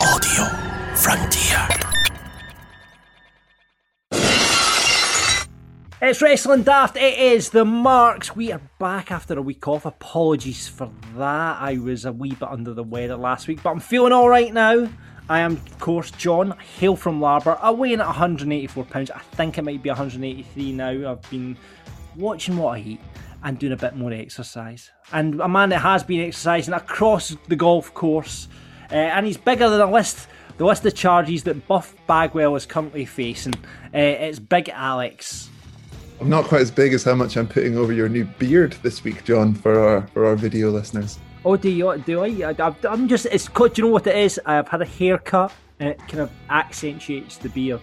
Audio Frontier. It's Wrestling Daft. It is the Marks. We are back after a week off. Apologies for that. I was a wee bit under the weather last week, but I'm feeling all right now. I am, of course, John. Hail from Larbert. I weigh in at 184 pounds. I think it might be 183 now. I've been watching what I eat and doing a bit more exercise. And a man that has been exercising across the golf course, uh, and he's bigger than a list. The list of charges that Buff Bagwell is currently facing. Uh, it's Big Alex. I'm not quite as big as how much I'm putting over your new beard this week, John, for our for our video listeners. Oh, do you? Do I? I I'm just. It's. Do you know what it is? I've had a haircut, and it kind of accentuates the beard.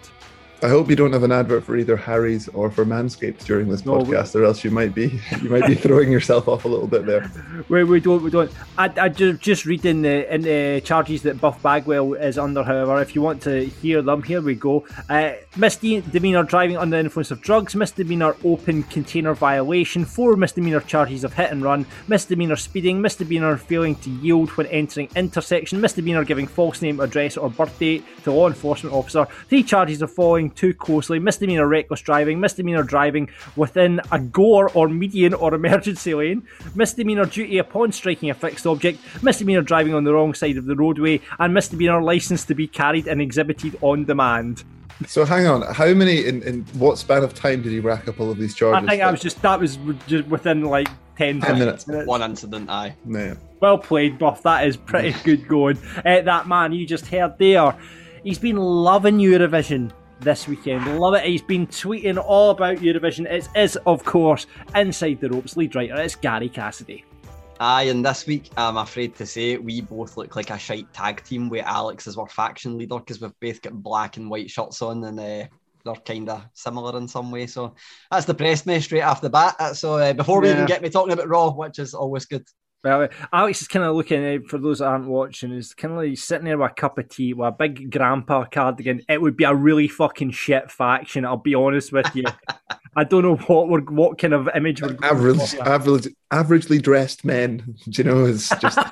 I hope you don't have an advert for either Harry's or for Manscaped during this No, podcast, or else you might be you might be throwing yourself off a little bit there. We, we don't. We don't. I, I just just reading the in the charges that Buff Bagwell is under. However, if you want to hear them, here we go. Uh, misdemeanor driving under the influence of drugs, misdemeanor open container violation, four misdemeanor charges of hit and run, misdemeanor speeding, misdemeanor failing to yield when entering intersection, misdemeanor giving false name, address, or birth date to law enforcement officer, three charges of following too closely, misdemeanor reckless driving, misdemeanor driving within a gore or median or emergency lane, misdemeanor duty upon striking a fixed object, misdemeanor driving on the wrong side of the roadway, and misdemeanor license to be carried and exhibited on demand. So hang on, how many in, in what span of time did he rack up all of these charges? I think I was just that was just within like 10, 10 minutes. One incident, aye. Yeah. Well played, Buff. That is pretty good going. Uh, that man you just heard there, he's been loving Eurovision this weekend. Love it. He's been tweeting all about Eurovision. It is, of course, Inside the Ropes lead writer. It's Gary Cassidy. Aye, and this week, I'm afraid to say, we both look like a shite tag team with Alex as our faction leader because we've both got black and white shirts on and uh, they're kind of similar in some way. So that's depressed me straight off the bat. Uh, So uh, before we even get me talking about Raw, which is always good. Well, Alex is kind of looking at for those that aren't watching, is kind of like sitting there with a cup of tea with a big grandpa cardigan. It would be a really fucking shit faction. I'll be honest with you. I don't know what we're what kind of image we're going Average, for. average, averagely dressed men. Do you know? It's just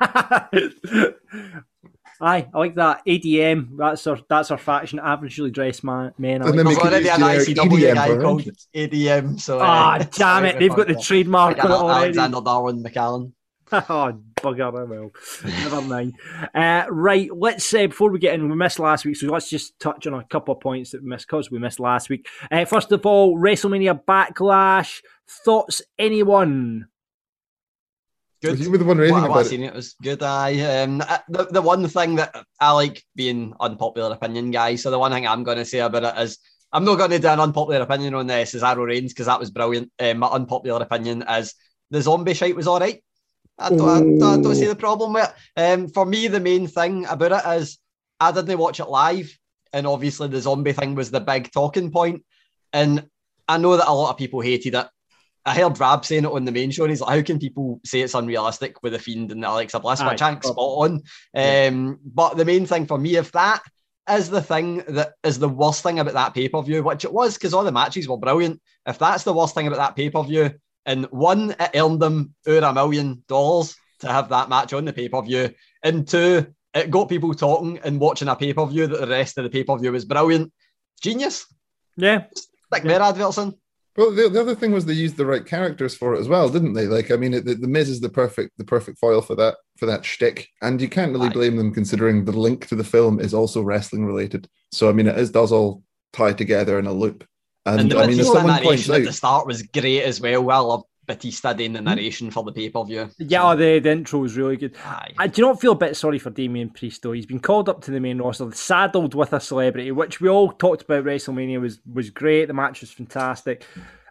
Aye, I like that. ADM, that's our that's our faction, averagely dressed man, men. I And like then we There's could already use an ICW guy called. ADM. So uh, Ah, it's damn it! They've got the fucked up. trademark on it already. Alexander Darwin McAllen. oh, bugger, I will. Never mind. Uh, right, let's, uh, before we get in, we missed last week, so let's just touch on a couple of points that we missed because we missed last week. Uh, first of all, WrestleMania Backlash. Thoughts, anyone? Good. You were the one raving What- what I about it. seen it was good. I um the, the one thing that I like being unpopular opinion guy. So the one thing I'm going to say about it is I'm not going to do an unpopular opinion on uh, Cesaro Reigns because that was brilliant. Um, my unpopular opinion is the zombie shite was all right. I don't, I, I don't see the problem with it. Um, for me, the main thing about it is I didn't watch it live, and obviously the zombie thing was the big talking point. And I know that a lot of people hated it. I heard Rab saying it on the main show, and he's like, "How can people say it's unrealistic with the Fiend and Alexa Bliss?" Which I think spot on. Um, But the main thing for me, if that is the thing that is the worst thing about that pay per view, which it was, because all the matches were brilliant. If that's the worst thing about that pay per view, and one, it earned them over a million dollars to have that match on the pay per view, and two, it got people talking and watching a pay per view that the rest of the pay per view was brilliant. Genius. Yeah. Like more adverts in. Well, the, the other thing was they used the right characters for it as well, didn't they? Like, I mean, it, the, the Miz is the perfect the perfect foil for that for that shtick, and you can't really blame them considering the link to the film is also wrestling related. So, I mean, it is, does all tie together in a loop. And, And the I mean, as Batista someone points narration at the start was great as well. Well, I love Batista doing the hmm? narration for the pay per view. Yeah, oh, the, the intro was really good. Aye. I do not feel a bit sorry for Damien Priest though. He's been called up to the main roster, saddled with a celebrity, which we all talked about. WrestleMania was was great. The match was fantastic,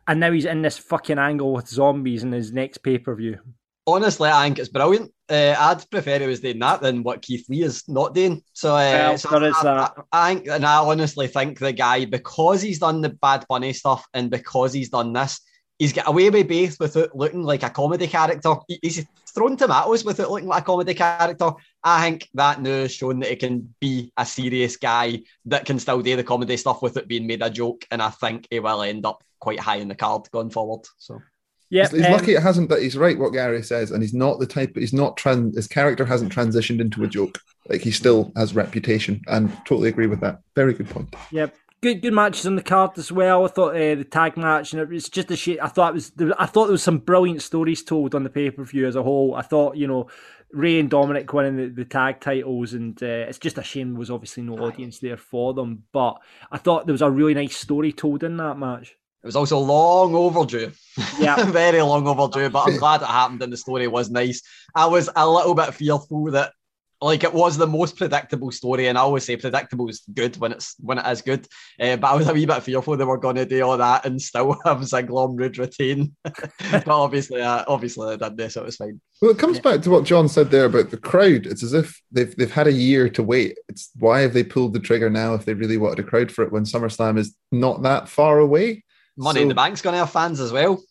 and now he's in this fucking angle with zombies in his next pay per view. Honestly, I think it's brilliant. Uh, I'd prefer he was doing that than what Keith Lee is not doing. So, uh, Well, so there is I, that. I, I think, and I honestly think the guy, because he's done the Bad Bunny stuff and because he's done this, he's got away with both without looking like a comedy character. He's thrown tomatoes without looking like a comedy character. I think that now has shown that he can be a serious guy that can still do the comedy stuff without being made a joke. And I think he will end up quite high in the card going forward. So. Yeah, He's, he's um, lucky it hasn't. That he's right what Gary says, and he's not the type. He's not trans. His character hasn't transitioned into a joke. Like he still has reputation, and totally agree with that. Very good point. Yep. Good, good matches on the card as well. I thought uh, the tag match, and it was just a shit. I thought it was. There, I thought there was some brilliant stories told on the pay per view as a whole. I thought you know Ray and Dominic winning the, the tag titles, and uh, it's just a shame there was obviously no audience there for them. But I thought there was a really nice story told in that match. It was also long overdue. Yeah. Very long overdue, but I'm glad it happened and the story was nice. I was a little bit fearful that like it was the most predictable story, and I always say predictable is good when it's when it is good. Uh, but I was a wee bit fearful they were going to do all that and still have Ziggler and Rude retain. but obviously, uh, obviously they did this, so it was fine. Well, it comes back to what John said there about the crowd. It's as if they've they've had a year to wait. It's why have they pulled the trigger now if they really wanted a crowd for it when SummerSlam is not that far away? Money in the Bank's going to have fans as well.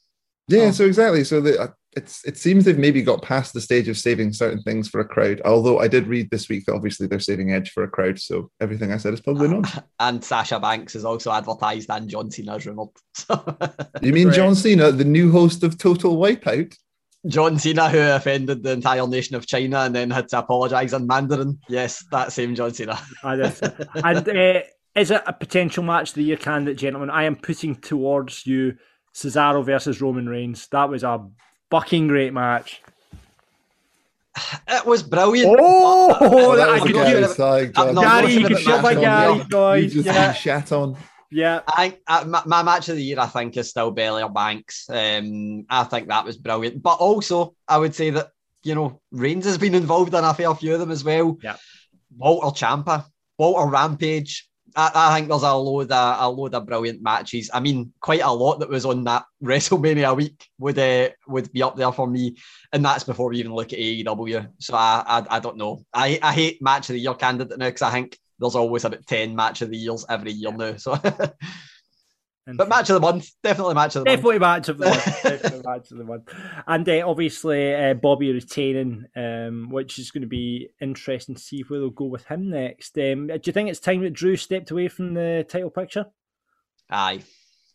Yeah, Oh. so exactly. So the, uh, it's it seems they've maybe got past the stage of saving certain things for a crowd. Although I did read this week that obviously they're saving Edge for a crowd, so everything I said is probably not. And Sasha Banks is also advertised, and John Cena's rumoured. So You mean Correct. John Cena, the new host of Total Wipeout? John Cena, who offended the entire nation of China and then had to apologise in Mandarin. Yes, that same John Cena. I did. and uh, is it a potential match of the year candidate, gentlemen? I am putting towards you Cesaro versus Roman Reigns. That was a fucking great match. It was brilliant. Oh, Oh, that I was a could not do Gary it. I'm John. Gary, you can at shove by match, Gary, yeah. guys. You just Yeah, shat on. yeah. I think uh, my, my match of the year, I think, is still Belair Banks. Um, I think that was brilliant. But also, I would say that, you know, Reigns has been involved in a fair few of them as well. Yeah. Walter Ciampa, Walter Rampage. I, I think there's a load of a load of brilliant matches. I mean, quite a lot that was on that WrestleMania week would uh, would be up there for me, and that's before we even look at AEW. So I I, I don't know. I, I hate match of the year candidate now because I think there's always about ten match of the years every year now. So, but match of the month, definitely match of the month. Definitely match of the month. Definitely match of the month. And uh, obviously uh, Bobby retaining, um, which is going to be interesting to see where they'll go with him next. Um, do you think it's time that Drew stepped away from the title picture? Aye.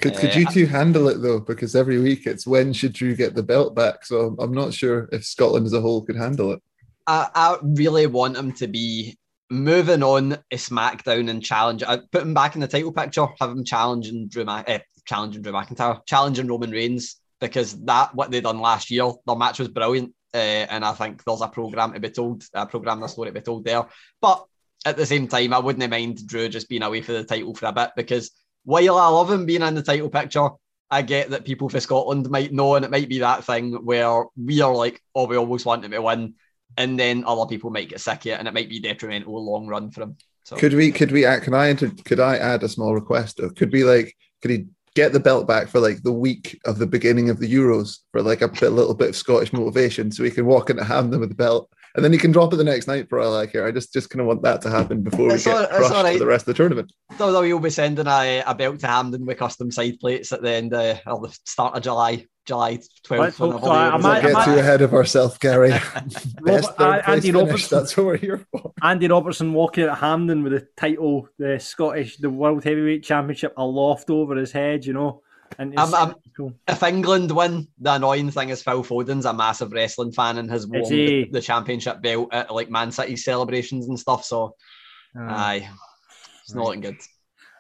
Could, could Uh, you two handle it though? Because every week it's when should Drew get the belt back? So I'm not sure if Scotland as a whole could handle it. I, I really want him to be moving on to SmackDown and challenge. I put him back in the title picture, have him challenging Drew, Ma- eh, challenging Drew McIntyre, challenging Roman Reigns because that what they done last year. Their match was brilliant, uh, and I think there's a program to be told, a program, that's story to be told there. But at the same time, I wouldn't mind Drew just being away for the title for a bit because while I love him being in the title picture. I get that people for Scotland might know, and it might be that thing where we are like, oh, we always want him to win and then other people might get sick of it, and it might be detrimental long run for him. So Could we? Could we? Can I? Enter, could I add a small request? Though? Could we like? Could he get the belt back for like the week of the beginning of the Euros for like a bit, little bit of Scottish motivation, so he can walk into Hampden with the belt, and then he can drop it the next night for all I care. I just just kind of want that to happen before we It's get all- it's crushed all right. for the rest of the tournament. WWE will be sending a, a belt to Hampden with custom side plates at the end uh, or the start of July, July 12th. Let's hope whenever so. the I Euros might- Don't are. get might- too ahead of ourselves, Gary. Best Robert- third Andy place finish. Robertson. That's what we're here for. Andy Robertson walking out of Hampden with the title, the Scottish, the World Heavyweight Championship aloft over his head, you know. And I'm- I'm- cool. If England win, the annoying thing is Phil Foden's a massive wrestling fan and has worn he? the, the championship belt at like Man City celebrations and stuff. So, Ah. aye, it's not looking good.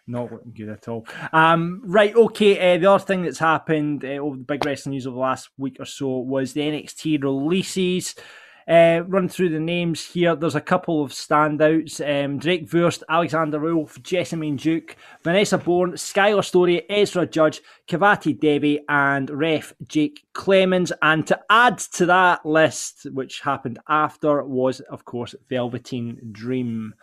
Not looking good at all. Um, right, okay. Uh, the other thing that's happened uh, over the big wrestling news over the last week or so was the NXT releases. Uh, run through the names here. There's a couple of standouts: um, Drake Wuertz, Alexander Wolfe, Jessamyn Duke, Vanessa Borne, Skyler Story, Ezra Judge, Kavita Devi, and Ref Jake Clemens. And to add to that list, which happened after, was of course Velveteen Dream.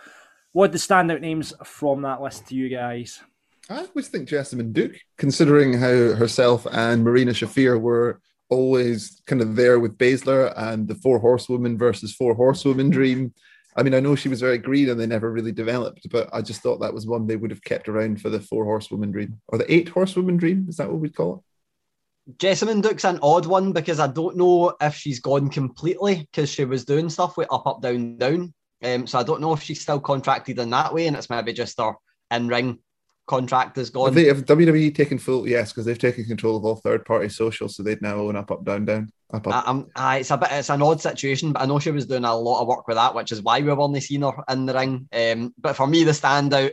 What are the standout names from that list to you guys? I always think Jessamyn Duke, considering how herself and Marina Shafir were always kind of there with Baszler and the four horsewomen versus four horsewomen dream. I mean, I know she was very green and they never really developed, but I just thought that was one they would have kept around for the four horsewoman dream or the eight horsewoman dream. Is that what we'd call it? Jessamyn Duke's an odd one because I don't know if she's gone completely because she was doing stuff with up, up, down, down. Um, so I don't know if she's still contracted in that way and it's maybe just her in ring contract is gone. Have, they, have WWE taken full? Yes, because they've taken control of all third party socials, so they'd now own up, up, down, down, up, up. I, I'm, I, it's a bit, it's an odd situation, but I know she was doing a lot of work with that, which is why we've only seen her in the ring. Um, but for me, the standout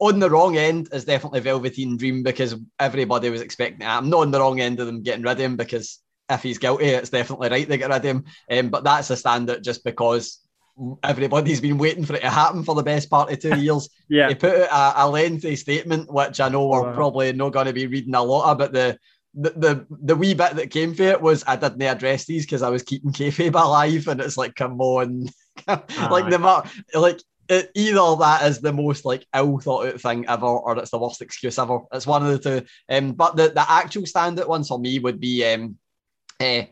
on the wrong end is definitely Velveteen Dream because everybody was expecting it. I'm not on the wrong end of them getting rid of him because if he's guilty, it's definitely right they get rid of him. Um, but that's a standout just because everybody's been waiting for it to happen for the best part of two years. yeah, he put out a, a, lengthy statement, which I know we're wow. probably not going to be reading a lot of, but the the, the, the wee bit that came for it was I didn't address these because I was keeping kayfabe alive, and it's like, come on, like the like it, either that is the most like ill thought out thing ever, or it's the worst excuse ever. It's one of the two. Um, but the the actual standout one for me would be um, uh,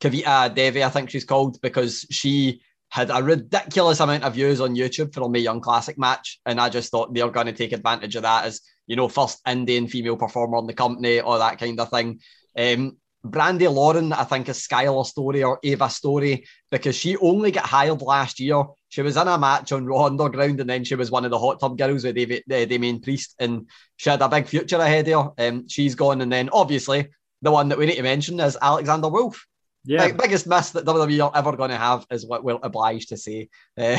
Kavita Devi, I think she's called, because she had a ridiculous amount of views on YouTube for a Mae Young Classic match, and I just thought they're going to take advantage of that as you know first Indian female performer on the company or that kind of thing. Um, Brandi Lauren, I think, is Skyler Story or Ava Story because she only got hired last year. She was in a match on Raw Underground and then she was one of the hot tub girls with David, uh, Damien Priest and she had a big future ahead of her. Um, she's gone. And then obviously the one that we need to mention is Alexander Wolfe. Yeah. Big, biggest miss that WWE are ever going to have is what we're obliged to say uh,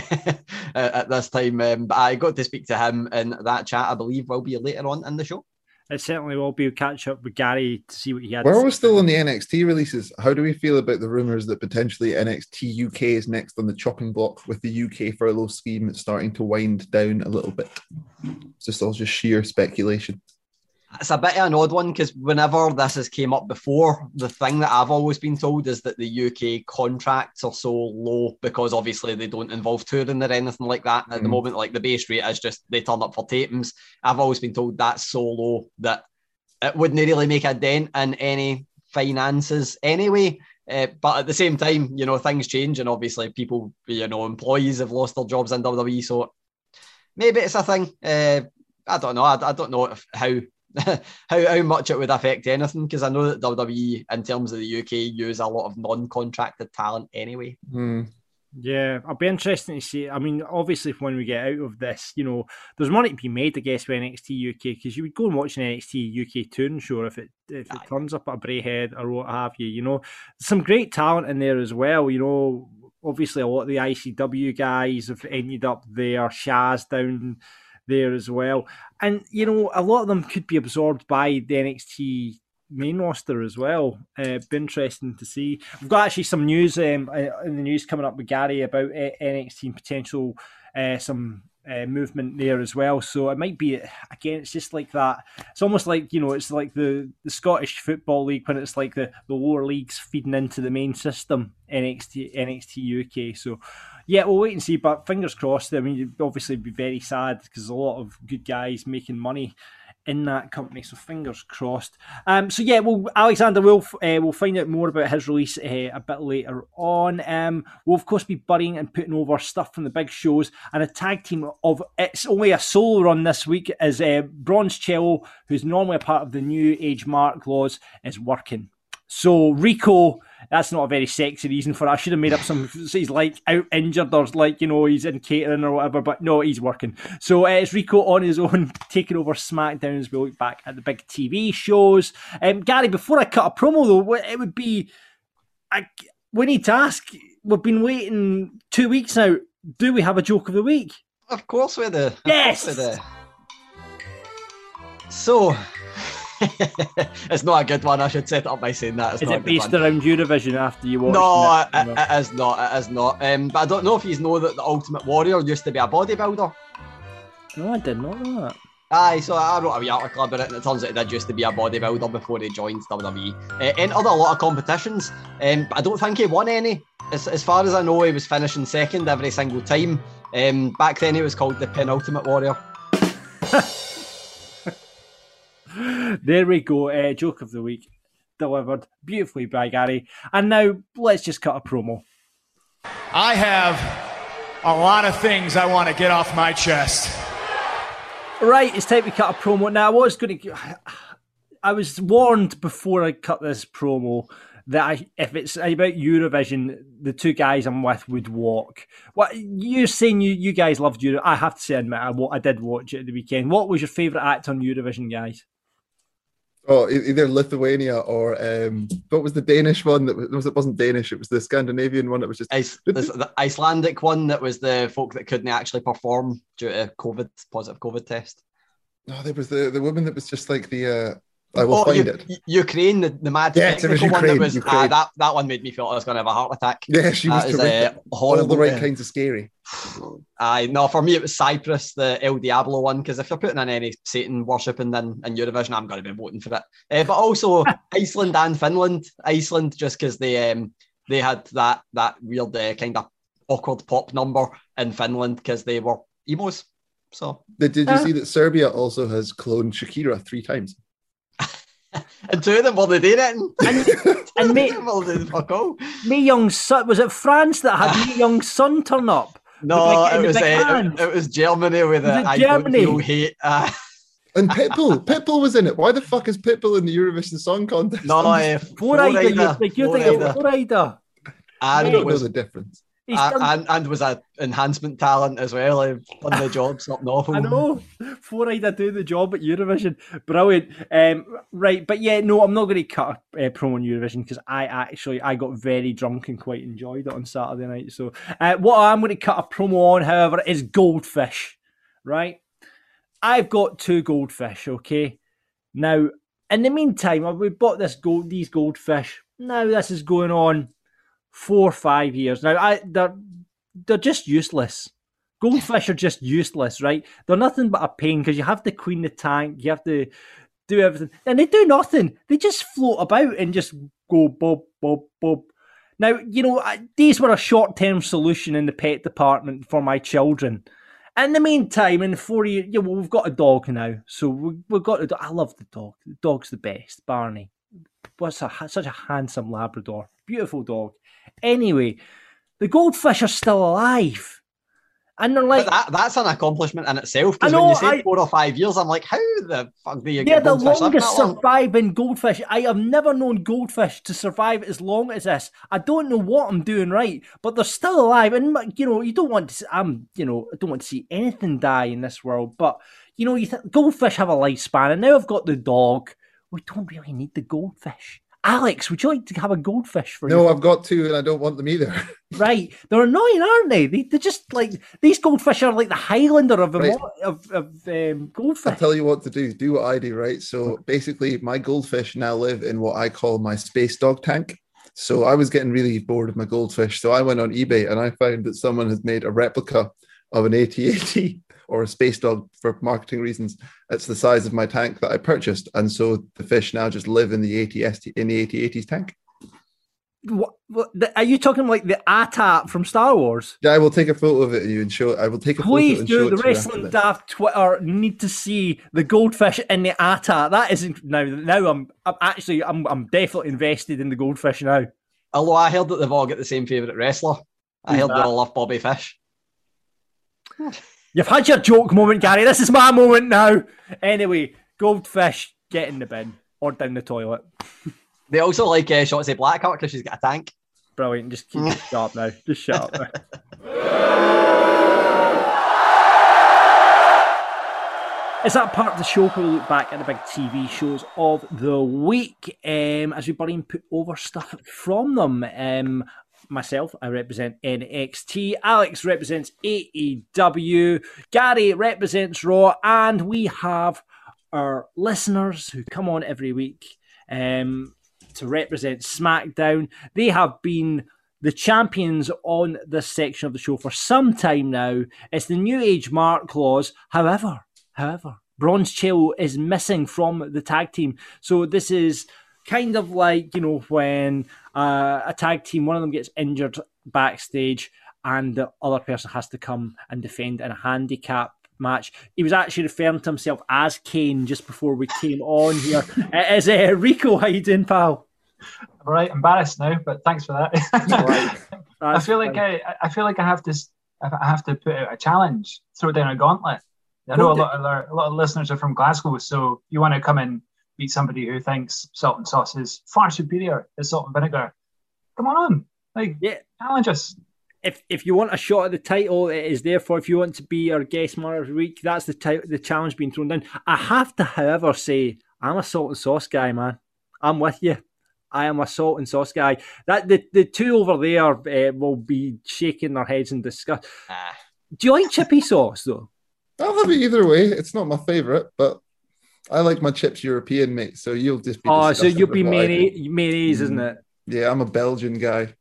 at this time. Um, but I got to speak to him in that chat, I believe, will be later on in the show. It certainly will be. A catch up with Gary to see what he had. We're always still on the NXT releases. How do we feel about the rumors that potentially NXT UK is next on the chopping block with the UK furlough scheme starting to wind down a little bit? It's just all just sheer speculation it's a bit of an odd one because whenever this has came up before, the thing that I've always been told is that the UK contracts are so low because obviously they don't involve touring or anything like that at mm. the moment. Like the base rate is just they turn up for tapings. I've always been told that's so low that it wouldn't really make a dent in any finances anyway. Uh, but at the same time, you know, things change, and obviously, people, you know, employees have lost their jobs in WWE, so maybe it's a thing. Uh, I don't know. I, I don't know if, how how, how much it would affect anything because I know that WWE in terms of the UK use a lot of non-contracted talent anyway. Mm. Yeah, I'll be interesting to see. I mean, obviously, when we get out of this, you know, there's money to be made, I guess, with NXT UK because you would go and watch an NXT UK touring show if it if it turns up at Braehead or what have you. You know, some great talent in there as well. You know, obviously, a lot of the ICW guys have ended up there. Shaz down there as well. And, you know, a lot of them could be absorbed by the NXT main roster as well. Uh, be interesting to see. We've got actually some news um, uh, in the news coming up with Gary about uh, NXT potential uh, some uh, movement there as well. So it might be again. It's just like that. It's almost like you know. It's like the the Scottish football league when it's like the the lower leagues feeding into the main system. NXT NXT UK. So yeah, we'll wait and see. But fingers crossed. I mean, obviously be very sad because a lot of good guys making money in that company. So fingers crossed. Um, so yeah, well, Alexander Wolfe, uh, we'll find out more about his release uh, a bit later on. Um, we'll of course be burying and putting over stuff from the big shows and a tag team of it's only a solo run this week is uh, Bronze Cello, who's normally a part of the New Age Mark Laws, is working. So Rico that's not a very sexy reason for it. I should have made up some. He's like out injured or like you know he's in catering or whatever. But no, he's working. So uh, it's Rico on his own taking over SmackDown as we look back at the big TV shows. Um, Gary, before I cut a promo though, it would be I, we need to ask. We've been waiting two weeks now. Do we have a joke of the week? Of course we do. Yes. We do. So it's not a good one. I should set it up by saying that. It's is it based one. around Eurovision after you watch no, it? No, it is not. It is not. Um, but I don't know if you know that the Ultimate Warrior used to be a bodybuilder. No, I did not know that. Aye, so I wrote a wee article about it, and it turns out he did used to be a bodybuilder before he joined WWE. Uh, entered a lot of competitions, um, but I don't think he won any. As, as far as I know, he was finishing second every single time. Um, back then, he was called the Penultimate Warrior. there we go. Uh, joke of the week. delivered beautifully by Gary. And now let's just cut a promo. I have a lot of things I want to get off my chest. Right, it's time to cut a promo. Now, I was going to. I was warned before I cut this promo that I, if it's about Eurovision, the two guys I'm with would walk. What you're saying? You you guys loved Euro. I have to say, admit, I, I did watch it at the weekend. What was your favourite act on Eurovision, guys? Oh, either Lithuania or um, what was the Danish one that was? It wasn't Danish. It was the Scandinavian one. That was just Ice, the Icelandic one that was the folk that couldn't actually perform due to COVID positive COVID test. No, there was the the woman that was just like the. Uh, I will Oh, find U- it. Ukraine, the, the mad Yes, it was technical one that Ukraine, was Ukraine. ah, that that one made me feel I was going to have a heart attack. Yeah, she was That is, terrific. uh, horrible. All the right kinds of scary. Aye, no, for me it was Cyprus, the El Diablo one, because if you're putting in any Satan worshipping then in Eurovision, I'm going to be voting for it. Uh, but also Iceland and Finland. Iceland, just because they um they had that that weird uh, kind of awkward pop number in Finland because they were emos. So Did, did you Uh. see that Serbia also has cloned Shakira three times? And two of them were the doing it. And mate, Well, they fuck all. May Young Son was it France that had May Young Son turn up? No, big- it was big uh, it, it was Germany with Was the it I don't Germany? feel hate. Uh, And Pitbull, Pitbull was in it. Why the fuck is Pitbull in the Eurovision Song Contest? no, I'm uh, just- Flo Rida, you're, Flo Rida, like, you're Flo Rida. thinking of Flo Rida. I don't it know the difference. And, and, was a enhancement talent as well. He done the job something awful. I know. Flo Rida do the job at Eurovision. Brilliant. Um, right, but yeah, no, I'm not going to cut a uh, promo on Eurovision because I actually I got very drunk and quite enjoyed it on Saturday night. So uh, what I'm going to cut a promo on, however, is goldfish. Right, I've got two goldfish. Okay, now in the meantime, we bought this gold these goldfish. Now this is going on four five years. Now I they're they're just useless. Goldfish are just useless, right? They're nothing but a pain because you have to clean the tank, you have to do everything, and they do nothing. They just float about and just go bob, bob, bob. Now, you know, these were a short term solution in the pet department for my children. In the meantime, in four years, yeah, well, we've got a dog now, so we, we've got. A, I love the dog. The dog's the best, Barney. What's a such a handsome Labrador, beautiful dog. Anyway, the goldfish are still alive, and they're like, that, that's an accomplishment in itself. Because when you say I- four or five years, I'm like, how the fuck do you They're get the longest surviving goldfish. I have never known goldfish to survive as long as this. I don't know what I'm doing right, but they're still alive. And you know, you don't want to. See, I'm, you know, I don't want to see anything die in this world. But you know, you think goldfish have a lifespan, and now I've got the dog. We don't really need the goldfish. Alex, would you like to have a goldfish for No, you? I've got two, and I don't want them either. Right, they're annoying, aren't they? they? They're just like these goldfish are like the Highlander of Right. of, of um, I'll goldfish. tell you what to do. Do what I do, right? So basically, my goldfish now live in what I call my space dog tank. So I was getting really bored of my goldfish. So I went on eBay and I found that someone had made a replica of an AT-AT or a space dog for marketing reasons. It's the size of my tank that I purchased. And so the fish now just live in the AT in the AT-AT's tank. What, what, are you talking like the AT-AT from Star Wars? Yeah, I will take a photo of it and you and show it. I will take a Please photo Please do. it The to you after Wrestling this. Daft Twitter need to see the goldfish in the AT-AT. That isn't now. Now I'm, I'm actually, I'm, I'm definitely invested in the goldfish now. Although I heard that they've all got the same favourite wrestler. I Who's heard they that? all love Bobby Fish. You've had your joke moment, Gary. This is my moment now. Anyway, goldfish, get in the bin or down the toilet. They also like uh, Shotzi Blackheart because she's got a tank. Brilliant. Just keep it shut up now. Just shut up now. Is that part of the show where we look back at the big TV shows of the week um, as we bury and put over stuff from them? Um, myself, I represent NXT. Alex represents AEW. Gary represents Raw. And we have our listeners who come on every week um, to represent SmackDown. They have been the champions on this section of the show for some time now. It's the New Age Mark clause. However, however, Bronze Chill is missing from the tag team. So this is kind of like, you know, when uh, a tag team, one of them gets injured backstage and the other person has to come and defend in a handicap match. He was actually referring to himself as Kane just before we came on here. It is uh, Rico, how you doing, pal? All right, embarrassed now, but thanks for that. I feel like. I, I feel like I have to I have to put out a challenge, throw down a gauntlet. I know a lot of our, a lot of listeners are from Glasgow, so you want to come and beat somebody who thinks salt and sauce is far superior to salt and vinegar. Come on, like Yeah. challenge us. if if you want a shot at the title, it is therefore. If you want to be our guest man every week, that's the ti- the challenge being thrown down. I have to, however, say I'm a salt and sauce guy, man. I'm with you. I am a salt and sauce guy. That the, the two over there uh, will be shaking their heads in disgust. Ah. Do you like chippy sauce though? I'll have it either way. It's not my favorite, but I like my chips European, mate. So you'll just be. Oh, so you'll be what I mayonnaise, mayonnaise, isn't Mm. it? Yeah, I'm a Belgian guy.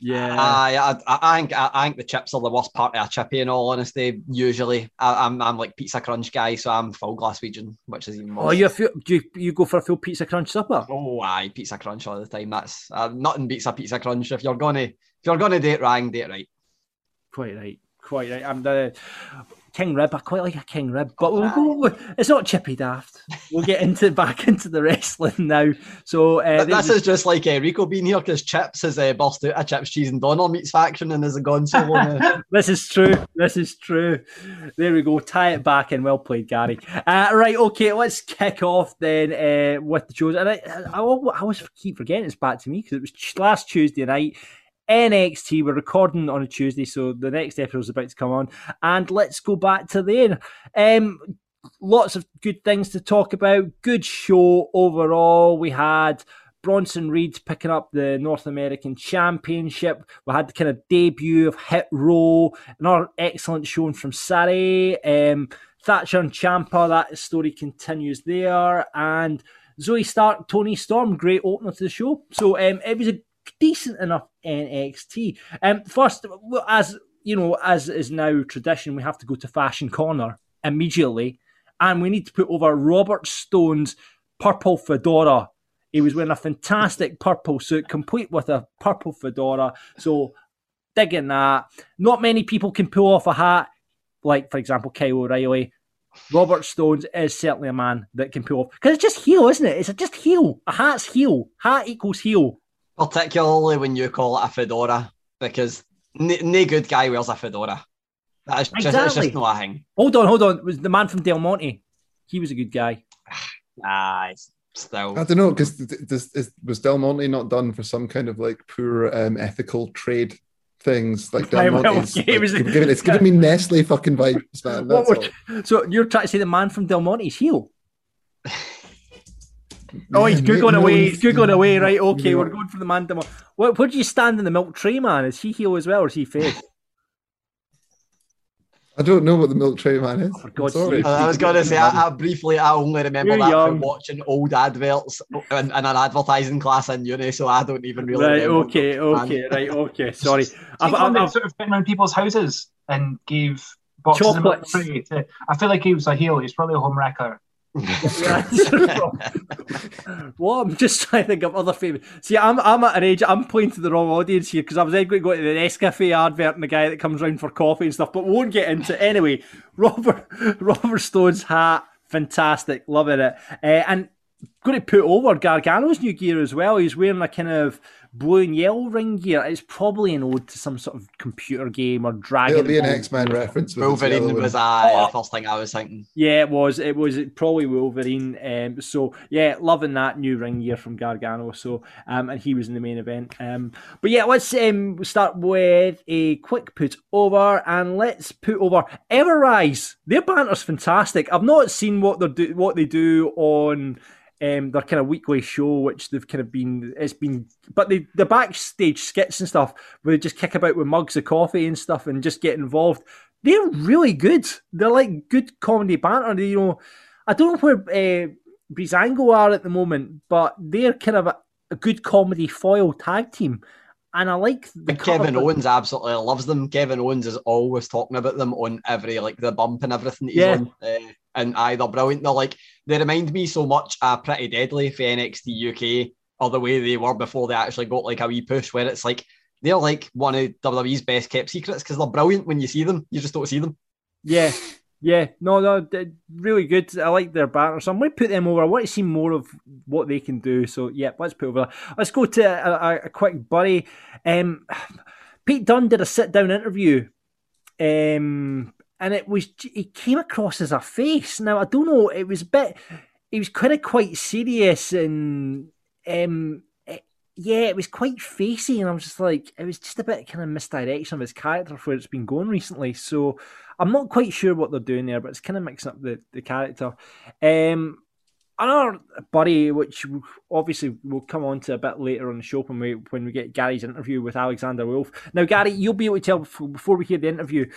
Yeah. Aye, I, I, I think I, I think the chips are the worst part of a chippy. In all honesty, usually I, I'm I'm like pizza crunch guy, so I'm full Glaswegian, which is even worse. oh, you feel, do you, you go for a full pizza crunch supper? Oh, aye, pizza crunch all the time. That's uh, nothing beats a pizza crunch. If you're gonna if you're gonna do it right, do it right. Quite right, quite right. I'm the king rib. I quite like a king rib, but we'll go. It's not chippy daft. We'll get into back into the wrestling now. So uh, this is just like uh, Rico being here because Chips has uh, burst out a Chips Cheese and Donner meats faction and has gone solo. now. this is true. This is true. There we go. Tie it back in. Well played, Gary. Uh, right, okay. Let's kick off then uh, with the shows. And I, I, I always keep forgetting it's back to me because it was last Tuesday night. NXT. We're recording on a Tuesday, so the next episode is about to come on. And let's go back to there. Um, lots of good things to talk about. Good show overall. We had Bronson Reed picking up the North American Championship. We had the kind of debut of Hit Row, another excellent showing from Sarray. Um, Thatcher and Ciampa, that story continues there. And Zoey Stark, Toni Storm, great opener to the show. So um, it was a decent enough NXT. Um, first, as you know, as is now tradition, we have to go to Fashion Corner immediately, and we need to put over Robert Stone's purple fedora. He was wearing a fantastic purple suit, complete with a purple fedora. So, digging that. Not many people can pull off a hat, like for example Kyle O'Reilly. Robert Stones is certainly a man that can pull off because it's just heel, isn't it? It's just heel. A hat's heel. Hat equals heel. Particularly when you call it a fedora, because n- no good guy wears a fedora. That is just, it's Exactly. just not a thing. Hold on, hold on. It was the man from Del Monte? He was a good guy. Aye, still. I don't know because this is, was Del Monte not done for some kind of like poor um, ethical trade things like Del Right, well, okay, like, it- giving, it's giving me Nestle fucking vibes, man. What That's we're- all. so you're trying to say the man from Del Monte's heel? Oh, he's googling no, away. he's- He's googling away. Right. Okay, you know- we're going for the man. Del- Where, where do you stand in the milk tray, man? Is he heel as well, or is he face? I don't know what the milk tray man is. Oh, for God's I'm sorry. I was going to say, I, I briefly, I only remember You're that young. from watching old adverts in, in an advertising class in uni, so I don't even really right. remember. Okay. Okay. Right. Okay. Sorry. I've, the I've, I've, sort of went around people's houses and gave boxes of milk Chocolates. to- I feel like he was a heel. He's probably a home wrecker. Well, I'm just trying to think of other famous. See, I'm I'm at an age. I'm playing to the wrong audience here because I was going to go to the Nescafe advert and the guy that comes round for coffee and stuff. But won't get into it. anyway. Robert Robert Stone's hat, fantastic, loving it, uh, and going to put over Gargano's new gear as well. He's wearing a kind of blue and yellow ring gear. It's probably an ode to some sort of computer game or Dragon. It'll be an X Men reference. with Wolverine was I, Oh. the first thing I was thinking. Yeah, it was. It was probably Wolverine. Um, so yeah, loving that new ring gear from Gargano. So um, and he was in the main event. Um, but yeah, let's um start with a quick put over and let's put over Ever-Rise. Their banter's fantastic. I've not seen what they do, what they do on. Um, their kind of weekly show, which they've kind of been, it's been, but the the backstage skits and stuff where they just kick about with mugs of coffee and stuff and just get involved they're really good. They're like good comedy banter. They, you know, I don't know where uh, Breezango are at the moment, but they're kind of a, a good comedy foil tag team, and I like the Kevin Owens absolutely loves them. Kevin Owens is always talking about them on every like the bump and everything that he's Yeah. on. Uh, and they're brilliant. They're like they remind me so much of Pretty Deadly for NXT UK or the way they were before they actually got like a wee push where it's like they're like one of WWE's best kept secrets because they're brilliant when you see them. You just don't see them. Yeah, Yeah, no, no, really good. I like their banner, so I'm going to put them over. I want to see more of what they can do. So, yeah, let's put over. Let's go to a, a, a quick buddy. Um, Pete Dunne did a sit down interview, um, and it was he came across as a face. Now I don't know. It was a bit. He was kind of quite serious and um, yeah, it was quite facey, and I was just like, it was just a bit kind of misdirection of his character for where it's been going recently. So I'm not quite sure what they're doing there, but it's kind of mixing up the, the character. Um, another buddy, which obviously we'll come on to a bit later on the show when we when we get Gary's interview with Alexander Wolfe. Now, Gary, you'll be able to tell before, before we hear the interview.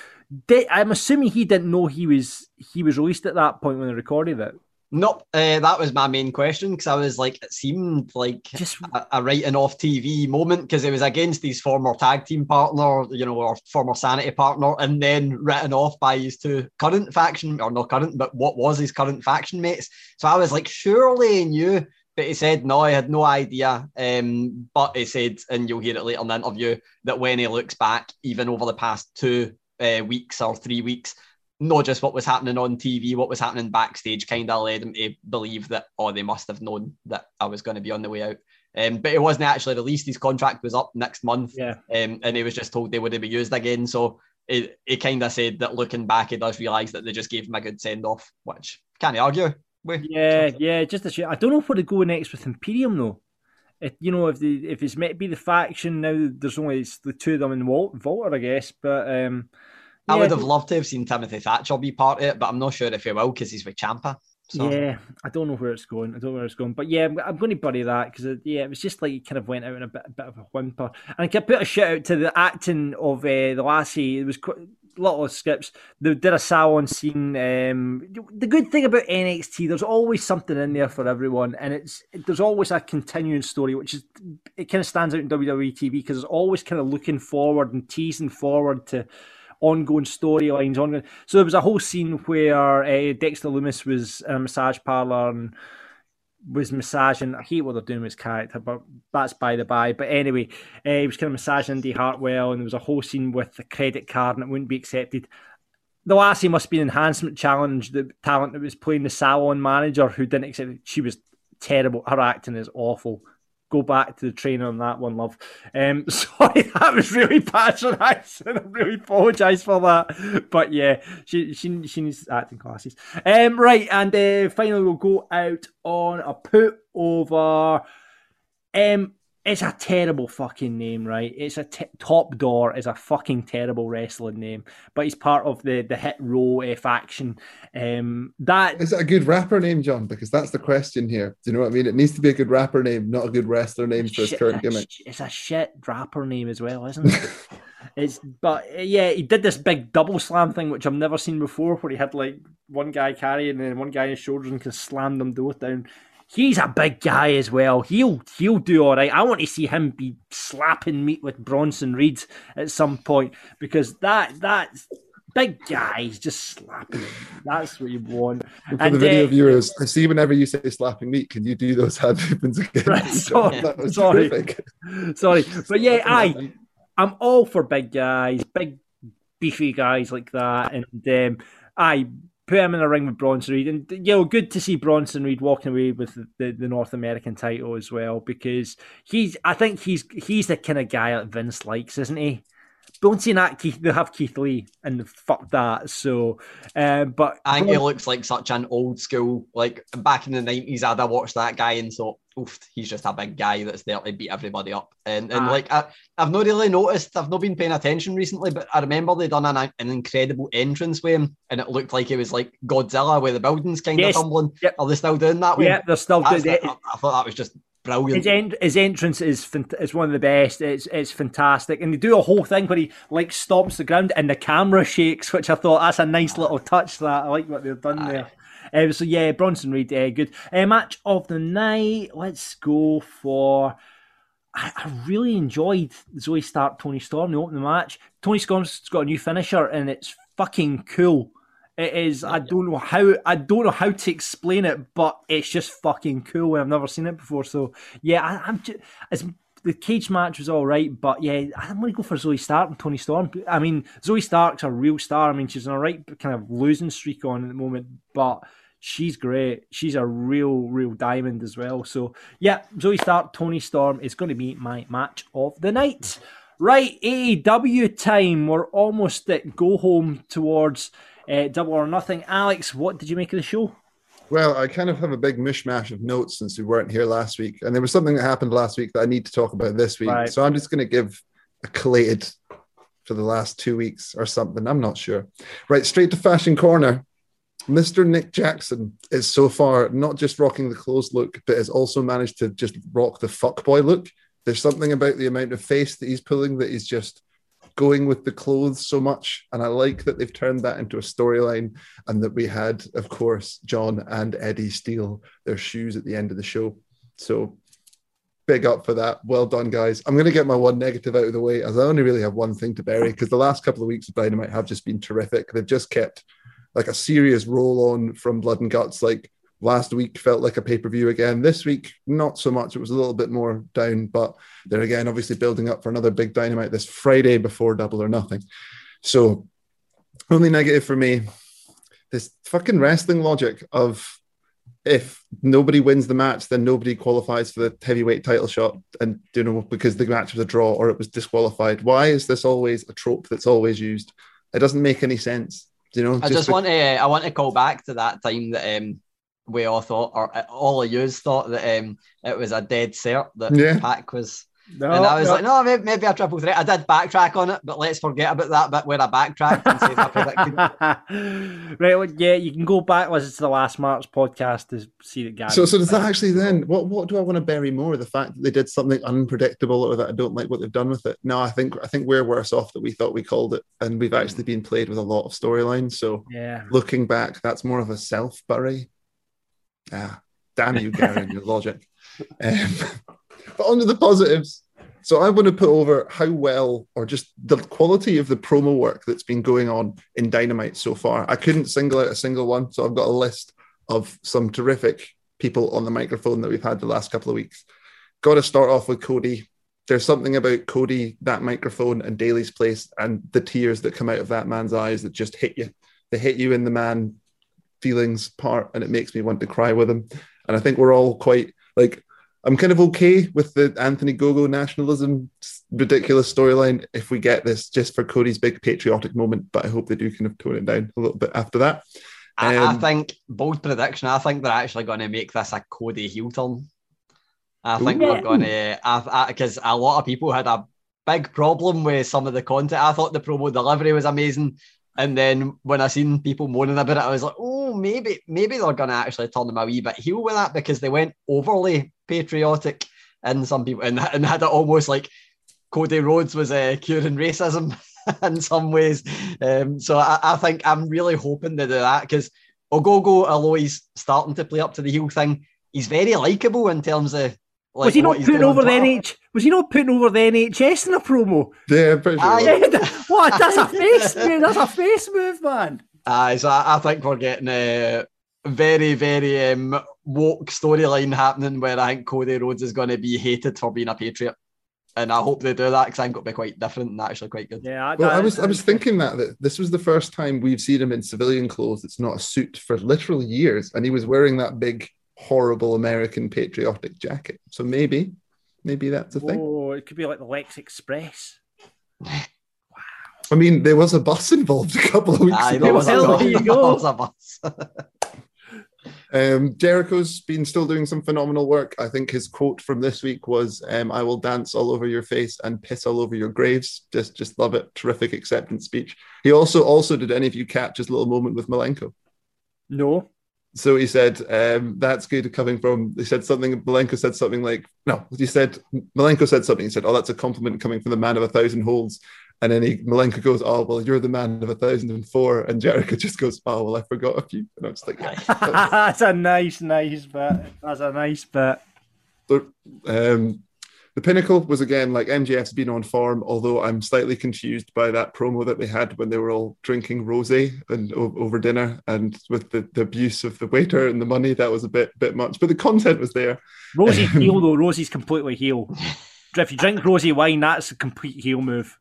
Did, I'm assuming he didn't know he was he was released at that point when they recorded it. Nope, uh, that was my main question because I was like, it seemed like Just a, a writing off TV moment because it was against his former tag team partner, you know, or former sanity partner, and then written off by his two current faction, or not current, but what was his current faction mates. So I was like, surely he knew, but he said no, I had no idea. Um, but he said, and you'll hear it later in the interview, that when he looks back, even over the past two uh, weeks or three weeks, not just what was happening on TV, what was happening backstage kind of led him to believe that, oh, they must have known that I was going to be on the way out. Um, but it wasn't actually released. His contract was up next month. Yeah. Um, and he was just told they wouldn't be used again. So it, it kind of said that looking back, he does realise that they just gave him a good send off, which can't argue with. Yeah, yeah, just a shit. I don't know where to go next with Imperium though. It, you know, if the if it's meant to be the faction now, there's only the two of them in Wal- Walter, I guess. But um, I yeah, would have loved to have seen Timothy Thatcher be part of it, but I'm not sure if he will because he's with Ciampa. So. Yeah, I don't know where it's going. I don't know where it's going, but yeah, I'm, I'm going to bury that because yeah, it was just like he kind of went out in a bit, a bit of a whimper. And I can put a shout out to the acting of uh, the lassie. It was quite, a lot of skips. They did a salon scene. Um, the good thing about NXT, there's always something in there for everyone, and it's there's always a continuing story, which is it kind of stands out in WWE TV because it's always kind of looking forward and teasing forward to ongoing storylines. Ongoing. So there was a whole scene where uh, Dexter Lumis was in a massage parlor and was massaging. I hate what they're doing with his character, but that's by the by. But anyway, uh, he was kind of massaging Indy Hartwell, and there was a whole scene with the credit card, and it wouldn't be accepted. The lassie must be an enhancement challenge. The talent that was playing the salon manager who didn't accept it. She was terrible. Her acting is awful go back to the trainer on that one, love. Um, sorry, that was really patronising. I really apologise for that. But yeah, she she she needs acting classes. Um, right, and uh, finally we'll go out on a put over. Um, it's a terrible fucking name, right? It's a t- Top Dolla is a fucking terrible wrestling name, but he's part of the the hit row uh, faction. Um, that is it a good rapper name, John? Because that's the question here. Do you know what I mean? It needs to be a good rapper name, not a good wrestler name for his current gimmick. It's a shit rapper name as well, isn't it? it's but yeah, he did this big double slam thing, which I've never seen before, where he had like one guy carrying and then one guy on his shoulders and can slam them both down he's a big guy as well. He'll he'll do all right. I want to see him be slapping meat with Bronson Reed at some point because that that big guys just slapping. That's what you want. And for and, the video uh, viewers, I see whenever you say slapping meat, can you do those hand movements again? Right, sorry, sorry, sorry, but yeah, I I'm all for big guys, big beefy guys like that, and um, I put him in a ring with Bronson Reed, and you know, good to see Bronson Reed walking away with the, the North American title as well because he's. I think he's he's the kind of guy that Vince likes, isn't he? Don't see that Keith, they have Keith Lee and fuck that. So, um, but I think he looks like such an old school, like back in the nineties. I'd have watched that guy and thought, oof, he's just a big guy that's there to beat everybody up. And and uh, like I, have not really noticed, I've not been paying attention recently, but I remember they done an, an incredible entrance with him, and it looked like it was like Godzilla, where the buildings kind yes. of tumbling. Yep. Are they still doing that? Yeah, they're still doing it. I, I thought that was just brilliant. His, en- his entrance is is one of the best. It's it's fantastic, and they do a whole thing where he like stomps the ground and the camera shakes, which I thought that's a nice little touch. That I like what they've done there. Uh, so yeah, Bronson Reed, uh, good. Uh, match of the night. Let's go for. I, I really enjoyed Zoey Stark, Toni Storm. The opening match. Toni Storm's got a new finisher, and it's fucking cool. It is. I don't know how. I don't know how to explain it, but it's just fucking cool. I've never seen it before. So yeah, I, am just as the cage match was all right, but yeah, I'm going to go for Zoey Stark and Toni Storm. I mean, Zoey Stark's a real star. I mean, she's on a right kind of losing streak on at the moment, but she's great. She's a real, real diamond as well. So yeah, Zoey Stark, Toni Storm is going to be my match of the night. Right, AEW time. We're almost at go home towards uh, Double or Nothing. Alex, what did you make of the show? Well, I kind of have a big mishmash of notes since we weren't here last week. And there was something that happened last week that I need to talk about this week. Right. So I'm just going to give a collated for the last two weeks or something. I'm not sure. Right, straight to Fashion Corner. Mr. Nick Jackson is so far not just rocking the clothes look, but has also managed to just rock the fuckboy look. There's something about the amount of face that he's pulling that he's just going with the clothes so much. And I like that they've turned that into a storyline and that we had, of course, Jon and Eddie steal their shoes at the end of the show. So big up for that. Well done, guys. I'm going to get my one negative out of the way as I only really have one thing to bury because the last couple of weeks of Dynamite have just been terrific. They've just kept like a serious roll on from Blood and Guts. Like last week felt like a pay per view again. This week, not so much. It was a little bit more down, but they're again obviously building up for another big Dynamite this Friday before Double or Nothing. So, only negative for me, this fucking wrestling logic of if nobody wins the match, then nobody qualifies for the heavyweight title shot, and you know because the match was a draw or it was disqualified. Why is this always a trope that's always used? It doesn't make any sense. You know, I just, want to I want to call back to that time that um we all thought or uh, all of yous thought that um it was a dead cert that Yeah. Pac was No, and I was no. like, no, maybe, maybe a triple threat. I did backtrack on it, but let's forget about that bit where I backtracked and said I predicted. right, well, yeah, you can go back listen to the last Marks podcast to see that Gary. So, so does that actually then? What what do I want to bury more? The fact that they did something unpredictable, or that I don't like what they've done with it. No, I think I think we're worse off that we thought we called it, and we've actually been played with a lot of storylines. So, Yeah. looking back, that's more of a self bury. Ah, damn you, Gary, and your logic. Um, but on to the positives. So I want to put over how well, or just the quality of the promo work that's been going on in Dynamite so far. I couldn't single out a single one, so I've got a list of some terrific people on the microphone that we've had the last couple of weeks. Got to start off with Cody. There's something about Cody, that microphone, and Daily's place, and the tears that come out of that man's eyes that just hit you. They hit you in the man feelings part, and it makes me want to cry with him. And I think we're all quite like I'm kind of okay with the Anthony Ogogo nationalism ridiculous storyline if we get this just for Cody's big patriotic moment, but I hope they do kind of tone it down a little bit after that. I, I Um, think bold prediction. I think they're actually going to make this a Cody heel turn. I think Ooh. they're going to, because a lot of people had a big problem with some of the content. I thought the promo delivery was amazing, and then when I seen people moaning about it, I was like, oh, maybe maybe they're to actually turn them a wee bit heel with that because they went overly patriotic, and some people and, and had it almost like Cody Rhodes was uh, curing racism in some ways. Um, so I, I think I'm really hoping to do that because Ogogo, although he's starting to play up to the heel thing, he's very likable in terms of like was he not putting over the NH? Was he not putting over the NHS in a promo? Yeah, pretty sure. What? That's a face move. That's a face move, man. Aye, so I, I think we're getting a very, very um, woke storyline happening where I think Cody Rhodes is going to be hated for being a patriot. And I hope they do that because I think it'll be quite different and actually quite good. Yeah, Well, I was I was thinking that, that this was the first time we've seen him in civilian clothes. It's not a suit for literal years, and he was wearing that big, horrible American patriotic jacket. So maybe, maybe that's a thing. Oh, it could be like the Lex Express. wow. I mean, there was a bus involved a couple of weeks Aye, ago. there was a bus. there you There was a bus. Um, Jericho's been still doing some phenomenal work. I think his quote from this week was, um, "I will dance all over your face and piss all over your graves." Just, just love it. Terrific acceptance speech. He also, also did any of you catch his little moment with Malenko? No. So he said, um, "That's good." Coming from, he said something. Malenko said something like, "No," he said. Malenko said something. He said, "Oh, that's a compliment coming from the man of a thousand holds." And then he, Malenko goes, "Oh, well, you're the man of a thousand and four. And Jericho just goes, "Oh, well, I forgot a few." And I'm just like, "Yeah." That's a nice, nice bit. That's a nice the, um, the pinnacle was again like MJF's been on form, although I'm slightly confused by that promo that they had when they were all drinking rosé and o- over dinner, and with the, the abuse of the waiter and the money, that was a bit bit much. But the content was there. Rosie's heel though. Rosie's completely heel. if you drink rosé wine, that's a complete heel move.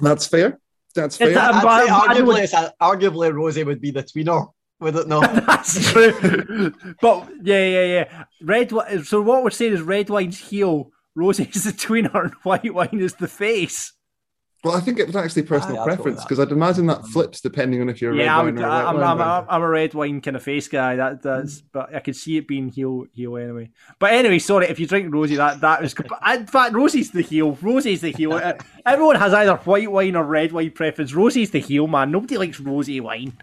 That's fair. That's fair. It's a- I'd say arguably, would- it's a, arguably Rosie would be the tweener, would it No, That's true. but yeah, yeah, yeah. Red. So what we're saying is red wine's heel, rosy is the tweener, and white wine is the face. Well, I think it was actually personal Aye, I'd go with preference because I'd imagine that flips depending on if you're a yeah, red wine or a I, white I'm, wine. I'm. I'm, I'm a red wine kind of face guy. That that's, mm. but I could see it being heel, heel anyway. But anyway, sorry if you drink rosy, that that is. comp- In fact, Rosie's the heel. Rosie's the heel. Everyone has either white wine or red wine preference. Rosie's the heel, man. Nobody likes rosy wine.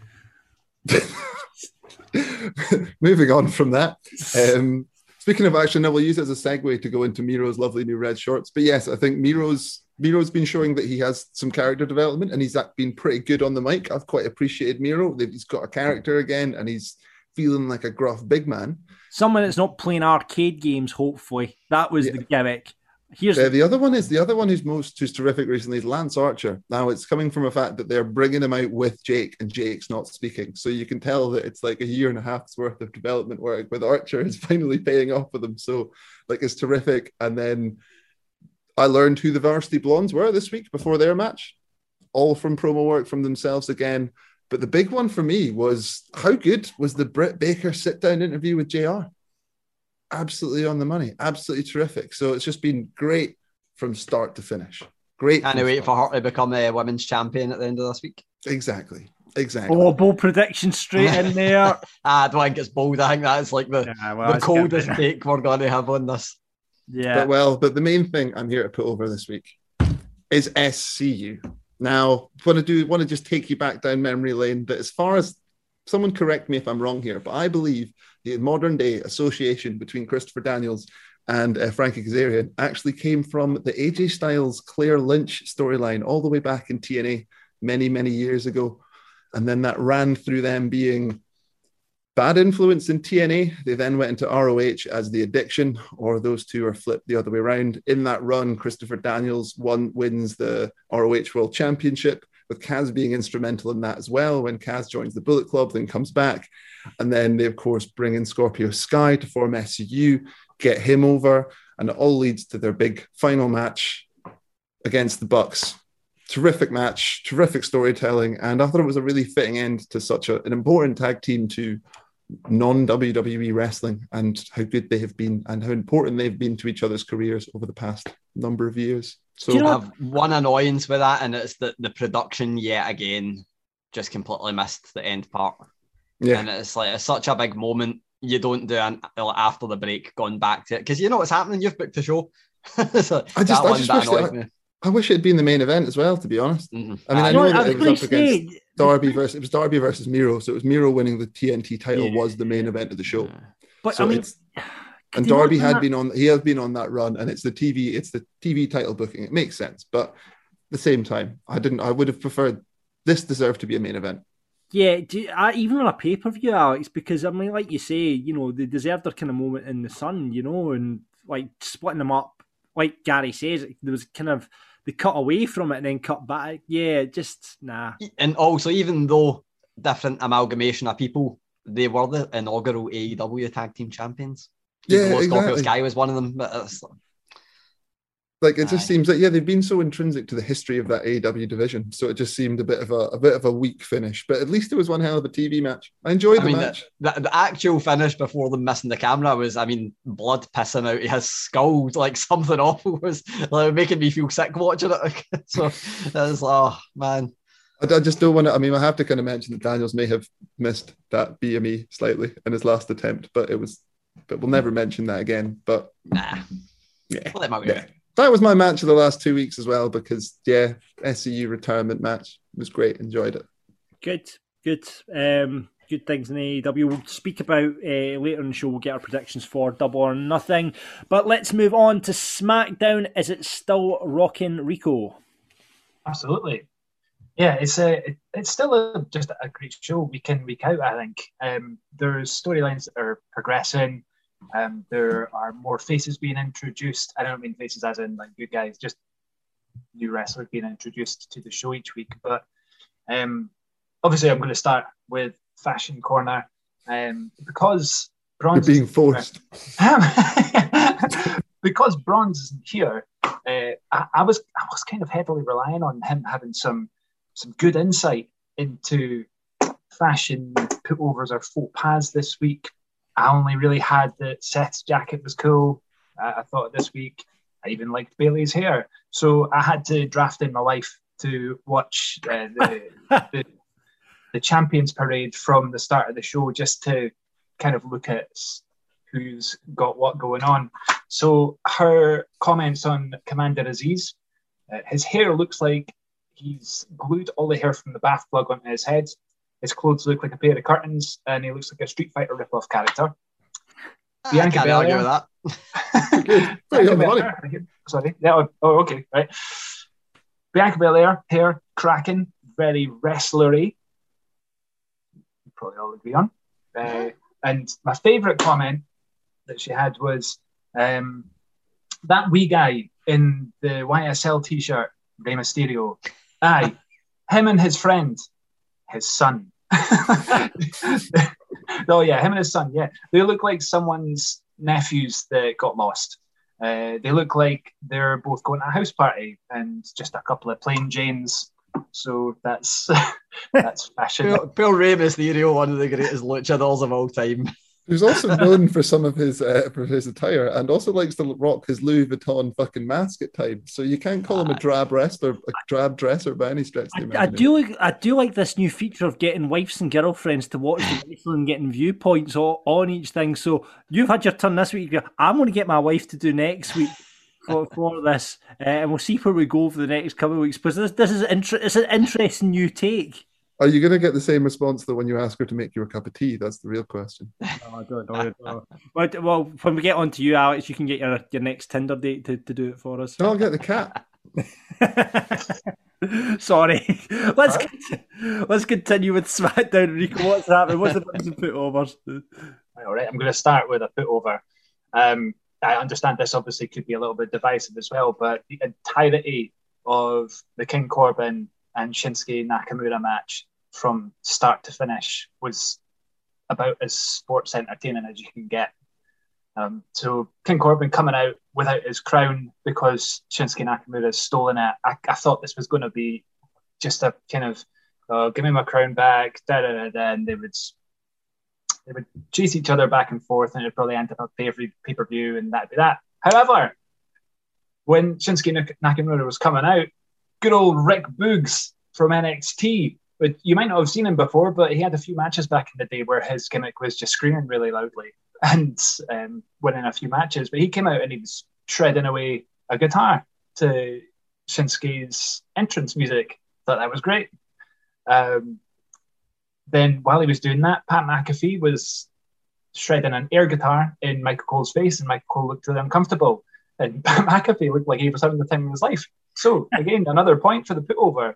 Moving on from that. Um, speaking of action, now we'll use it as a segue to go into Miro's lovely new red shorts. But yes, I think Miro's Miro's been showing that he has some character development and he's been pretty good on the mic. I've quite appreciated Miro. He's got a character again and he's feeling like a gruff big man. Someone that's not playing arcade games. Hopefully, that was the gimmick. Here's Uh, the other one is the other one who's most who's terrific recently is Lance Archer. Now it's coming from a fact that they're bringing him out with Jake and Jake's not speaking, so you can tell that it's like a year and a half's worth of development work with Archer is finally paying off with them. So like it's terrific. And then I learned who the Varsity Blondes were this week before their match, all from promo work from themselves again. But the big one for me was how good was the Britt Baker sit down interview with JR? Absolutely on the money, absolutely terrific. So it's just been great from start to finish. Great. Can't wait for her to become a women's champion at the end of this week. Exactly. Exactly. oh, bold prediction straight in there. Ah, I don't think it's bold. I think that's like the, Yeah, well, the coldest take we're going to have on this. Yeah. But well, but the main thing I'm here to put over this week is SCU. Now, want to do want to just take you back down memory lane. But as far as someone correct me if I'm wrong here, but I believe the modern day association between Christopher Daniels and uh, Frankie Kazarian actually came from the AJ Styles Claire Lynch storyline all the way back in TNA many many years ago, and then that ran through them being bad influence in TNA. They then went into ROH as the addiction, or those two are flipped the other way around. In that run, Christopher Daniels won wins the ROH World Championship, with Kaz being instrumental in that as well. When Kaz joins the Bullet Club, then comes back, and then they of course bring in Scorpio Sky to form SCU, get him over, and it all leads to their big final match against the Bucks. Terrific match, terrific storytelling, and I thought it was a really fitting end to such a, an important tag team to non WWE wrestling and how good they have been and how important they've been to each other's careers over the past number of years. So I have one annoyance with that, and it's that the production yet again just completely missed the end part. Yeah. And it's like it's such a big moment. You don't do an after the break going back to it because you know what's happening. You've booked a show. so I just, that I just wish annoys that, me. I wish it had been the main event as well. To be honest, Mhm. I mean, I know You know, I that was it was up to say, against Darby versus it was Darby versus Miro, so it was Miro winning the TNT title Yeah. was the main event of the show. but So I mean, and they Darby had that- been on he has been on that run, and it's the TV, it's the TV title booking. It makes sense, but at the same time, I didn't. I would have preferred this deserved to be a main event. Yeah, do you- I, even on a pay per view, Alex, because I mean, like you say, you know, they deserved their kind of moment in the sun, you know, and like splitting them up, like Gary says, there was kind of they cut away from it and then cut back. Yeah, just nah. And also, even though different amalgamation of people, they were the inaugural AEW tag team champions. Yeah, Even though Scorpio exactly. Sky was one of them. Like it just Aye. seems that yeah, they've been so intrinsic to the history of that AEW division, so it just seemed a bit of a, a bit of a weak finish. But at least it was one hell of a TV match. I enjoyed I the mean, match. the, the, the actual finish before them missing the camera was, I mean, blood pissing out his skull, like something awful was like making me feel sick watching it. so that was, oh man. I, I just don't want to. I mean, I have to kind of mention that Daniels may have missed that BME slightly in his last attempt, but it was. But we'll never mention that again. But Nah, yeah, let him out. yeah, that was my match of the last two weeks as well because yeah, SCU retirement match was great. Enjoyed it. Good, good, um, good things in AEW. We'll speak about uh, later in the show. We'll get our predictions for Double or Nothing. But let's move on to SmackDown. Is it still rocking Rico? Absolutely. Yeah, it's a it's still a, just a great show week in week out. I think um, there's storylines that are progressing. Um, there are more faces being introduced. I don't mean faces as in like good guys, just new wrestlers being introduced to the show each week. But um, obviously, I'm going to start with Fashion Corner um, because You're Bronze being forced. because Bronze isn't here, uh, I, I was I was kind of heavily relying on him having some some good insight into fashion putovers or faux pas this week. I only really had that Seth's jacket was cool. Uh, I thought this week I even liked Bayley's hair, so I had to draft in my wife to watch uh, the, the the champions parade from the start of the show just to kind of look at who's got what going on. So her comments on Commander Azeez, uh, his hair looks like he's glued all the hair from the bath plug onto his head. His clothes look like a pair of curtains, and he looks like a Street Fighter rip-off character. Bianca I can't argue with that. Good. Very on. Sorry. Yeah. Oh, oh, okay. Right. Bianca Belair, hair cracking, very wrestlery. Probably all agree on. Uh, and my favourite comment that she had was um, that wee guy in the YSL t-shirt, Rey Mysterio. Aye, him and his friend, his son. oh yeah, him and his son. Yeah, they look like someone's nephews that got lost. Uh, they look like they're both going to a house party and just a couple of plain Janes. So that's that's fashion. Bill, Bill the Mysterio, one of the greatest luchadors of all time. Who's also known for some of his uh, for his attire, and also likes to rock his Louis Vuitton fucking mask at times. So you can't call him a drab wrestler, a drab dresser by any stretch. Of the I, I do like I do like this new feature of getting wives and girlfriends to watch the wrestling and getting viewpoints on each thing. So you've had your turn this week. I'm going to get my wife to do next week. For, for this, uh, and we'll see where we go for the next couple of weeks. Because this this is inter- it's an interesting new take. Are you going to get the same response though when you ask her to make you a cup of tea? That's the real question. no, I don't, I don't but, well, when we get on to you, Alex, you can get your, your next Tinder date to, to do it for us. I'll get the cat. Sorry. Let's right. let's continue with SmackDown. Rico, what's happening? What's the bunch of putovers? All right, I'm going to start with a putover. Um, I understand this obviously could be a little bit divisive as well, but the entirety of the King Corbin and Shinsuke Nakamura match from start to finish was about as sports entertaining as you can get. Um, so King Corbin coming out without his crown because Shinsuke Nakamura has stolen it. I, I thought this was going to be just a kind of uh, give me my crown back, da da da da, and they would they would chase each other back and forth, and it'd probably end up a pay per view, and that'd be that. However, when Shinsuke Nakamura was coming out, good old Rick Boogs from NXT. But you might not have seen him before, but he had a few matches back in the day where his gimmick was just screaming really loudly and um, winning a few matches. But he came out and he was shredding away a guitar to Shinsuke's entrance music. Thought that was great. Um, then while he was doing that, Pat McAfee was shredding an air guitar in Michael Cole's face, and Michael Cole looked really uncomfortable. And Pat McAfee looked like he was having the time of his life. So again, another point for the putover.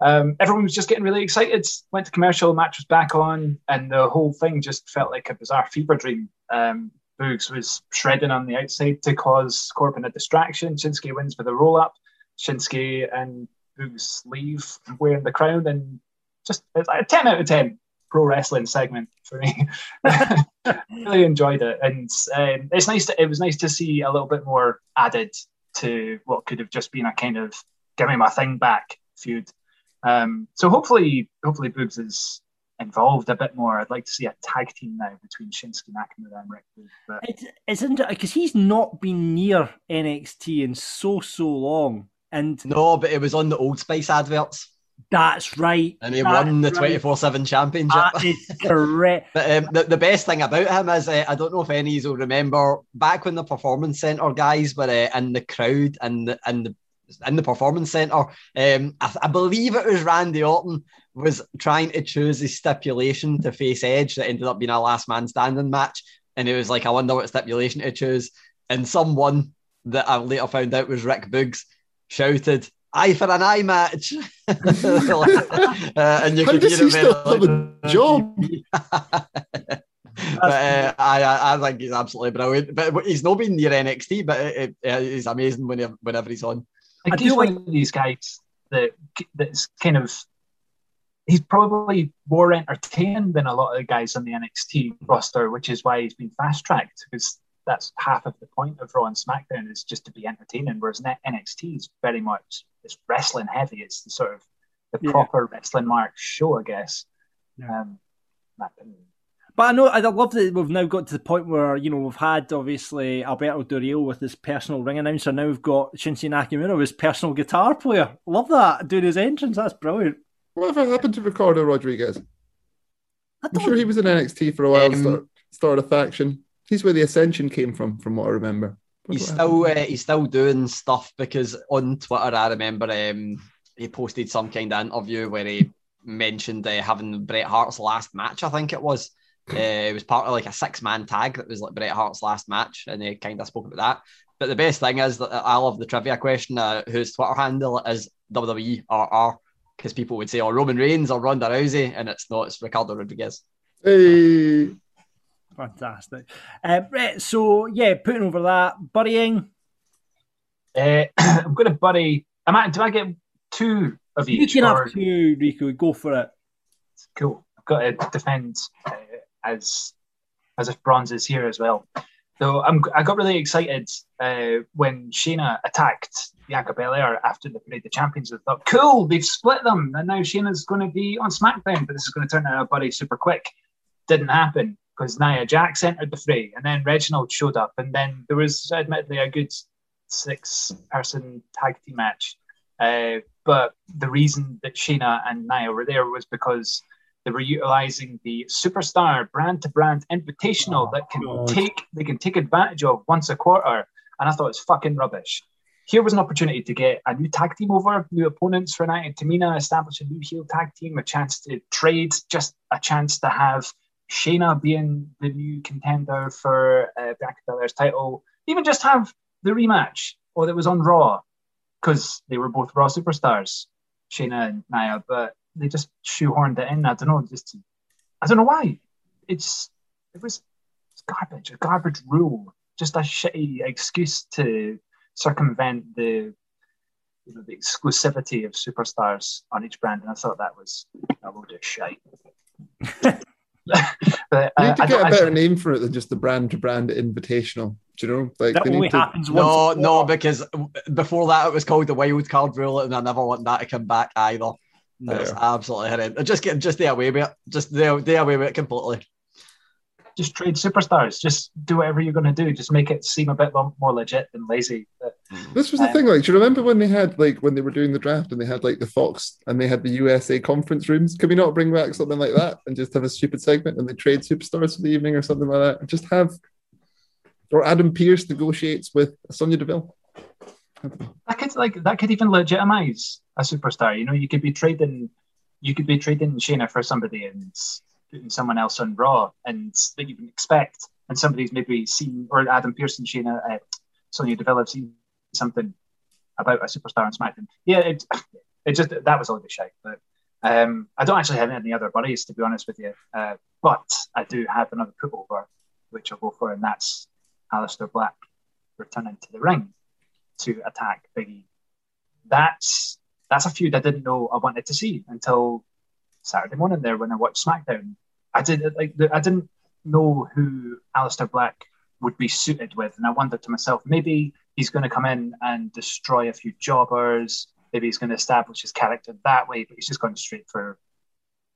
Um, everyone was just getting really excited. Went to commercial, match was back on, and the whole thing just felt like a bizarre fever dream. Um, Boogs was shredding on the outside to cause Corbin a distraction. Shinsuke wins with a roll up. Shinsuke and Boogs leave wearing the crown, and just it's like a 10 out of 10 pro wrestling segment for me. really enjoyed it, and um, it's nice. To, it was nice to see a little bit more added to what could have just been a kind of "give me my thing back" feud. Um, so hopefully, hopefully, Boogs is involved a bit more. I'd like to see a tag team now between Shinsuke Nakamura and Rick Boogs. But... It's, it's interesting because he's not been near NXT in so so long, and no, but it was on the Old Spice adverts. That's right. And he won the twenty four seven championship. That is correct. but um, the, the best thing about him is uh, I don't know if any of you will remember back when the performance center guys were uh, in the crowd and the and the in the performance center. Um, I, I, believe it was Randy Orton was trying to choose a stipulation to face Edge that ended up being a last man standing match, and it was like I wonder what stipulation to choose. And someone that I later found out was Rick Boogs shouted eye for an eye match. uh, and you How could does he still have a job? but uh, I, I think he's absolutely brilliant. But he's not been near NXT, but it, it, he's amazing whenever, whenever he's on. I do like these guys that that's kind of. He's probably more entertaining than a lot of the guys on the NXT roster, which is why he's been fast tracked because that's half of the point of Raw and SmackDown is just to be entertaining. Whereas NXT is very much it's wrestling heavy. It's the sort of the Yeah. proper wrestling mark show, I guess. Yeah. Um. But I know I love that we've now got to the point where you know we've had obviously Alberto Del Rio with his personal ring announcer. Now we've got Shinsuke Nakamura with his personal guitar player. Love that doing his entrance. That's brilliant. Whatever happened to Ricardo Rodriguez? I I'm sure he was in NXT for a while. Um, start, started a faction. He's where the Ascension came from, from what I remember. He's still uh, he's still doing stuff because on Twitter I remember um, he posted some kind of interview where he mentioned uh, having Bret Hart's last match. I think it was. Uh, it was part of like a six man tag that was like Bret Hart's last match, and he kind of spoke about that. But the best thing is that I love the trivia question. Uh, whose Twitter handle is WWE RR because people would say, "Oh, Roman Reigns or Ronda Rousey," and it's not. It's Ricardo Rodriguez. Hey, Fantastic. Uh, right, so yeah, putting over that burying. Uh, I'm going to bury. Am I, do I get two of You each? can or- have two, Rico. Go for it. cool. I've got to defend uh, as as if bronze is here as well. So I'm I got really excited uh, when Shayna attacked Bianca Belair after the Parade of Champions. I thought, cool, they've split them, and now Shayna's going to be on SmackDown, but this is going to turn out a buddy super quick. Didn't happen because Nia Jax entered the fray, and then Reginald showed up, and then there was admittedly a good six-person tag team match. Uh, but the reason that Shayna and Nia were there was because they were utilizing the superstar brand to brand invitational that can God. take they can take advantage of once a quarter. And I thought it's fucking rubbish. Here was an opportunity to get a new tag team over, new opponents for Nia and Tamina, establish a new heel tag team, a chance to trade, just a chance to have Shayna being the new contender for uh, Bianca Belair's title, even just have the rematch or that was on Raw because they were both Raw superstars, Shayna and Nia, but they just shoehorned it in. I don't know, just I don't know why. It's it was it's garbage, a garbage rule, just a shitty excuse to circumvent the you know the exclusivity of superstars on each brand, and I thought that was a load of shite. but uh, you I, need to get don't a better actually- name for it than just the brand to brand invitational. Do you know? Like That only need to, happens No, once. a no, because before that it was called the wild card rule, and I never want that to come back either. It's No. absolutely horrendous. Just get just stay away with it. Just stay, stay away with it completely. Just trade superstars. Just do whatever you're going to do. Just make it seem a bit more legit than lazy. This was the Um, thing. Like, do you remember when they had like when they were doing the draft and they had like the Fox and they had the USA conference rooms? Can we not bring back something like that and just have a stupid segment and they trade superstars for the evening or something like that? Just have or Adam Pearce negotiates with Sonya Deville. that could like that could even legitimize a superstar. You know, you could be trading, you could be trading Shayna for somebody and putting someone else on Raw, and that you would expect, and somebody's maybe seen or Adam Pearson, Shayna, uh, Sonya Deville have seen something about a superstar on SmackDown. Yeah, it, it just that was all the shite. But um, I don't actually have any other buddies to be honest with you. Uh, but I do have another put-over, which I'll go for, and that's Aleister Black returning to the ring to attack Biggie. That's that's a feud I didn't know I wanted to see until Saturday morning there when I watched SmackDown. I did like I didn't know who Aleister Black would be suited with, and I wondered to myself maybe he's going to come in and destroy a few jobbers. Maybe he's going to establish his character that way, but he's just going straight for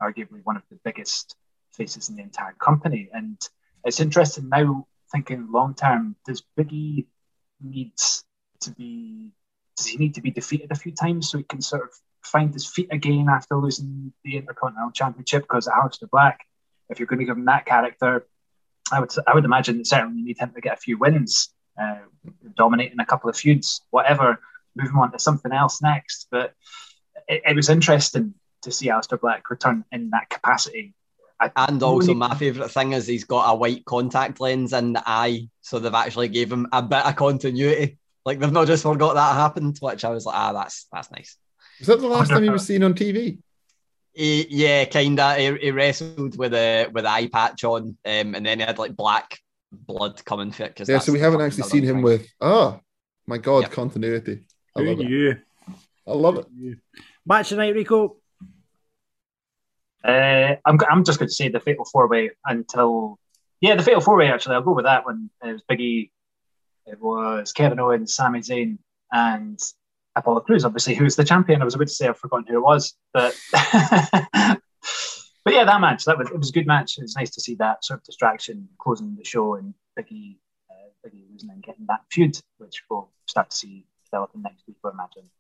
arguably one of the biggest faces in the entire company. And it's interesting now thinking long term. Does Biggie need to be? Does he need to be defeated a few times so he can sort of find his feet again after losing the Intercontinental Championship? Because Aleister Black, if you're going to give him that character, I would I would imagine that certainly you need him to get a few wins, uh, dominating a couple of feuds, whatever. Move him on to something else next. But it, it was interesting to see Aleister Black return in that capacity. I, And also, my favourite thing is he's got a white contact lens in the eye, so they've actually gave him a bit of continuity. Like they've not just forgot that happened, which I was like, ah, that's that's nice. Was that the last time he was seen on TV? He, yeah, kinda. He, he wrestled with a with an eye patch on, um, and then he had like black blood coming for it. Cause Yeah, so we haven't actually another seen him with. Oh my god, Yep. continuity. I Who love it. I love it. Match tonight, Rico. Uh, I'm, I'm just going to say the fatal four way until Yeah, the Fatal Four Way. Actually, I'll go with that one. It was Biggie. It was Kevin Owens, Sami Zayn, and Apollo Crews. Obviously, who's the champion? I was about to say I've forgotten who it was, but but yeah, that match that was it was a good match. It's nice to see that sort of distraction closing the show and Biggie, uh, Biggie losing and getting that feud, which we'll start to see developing next week. I imagine.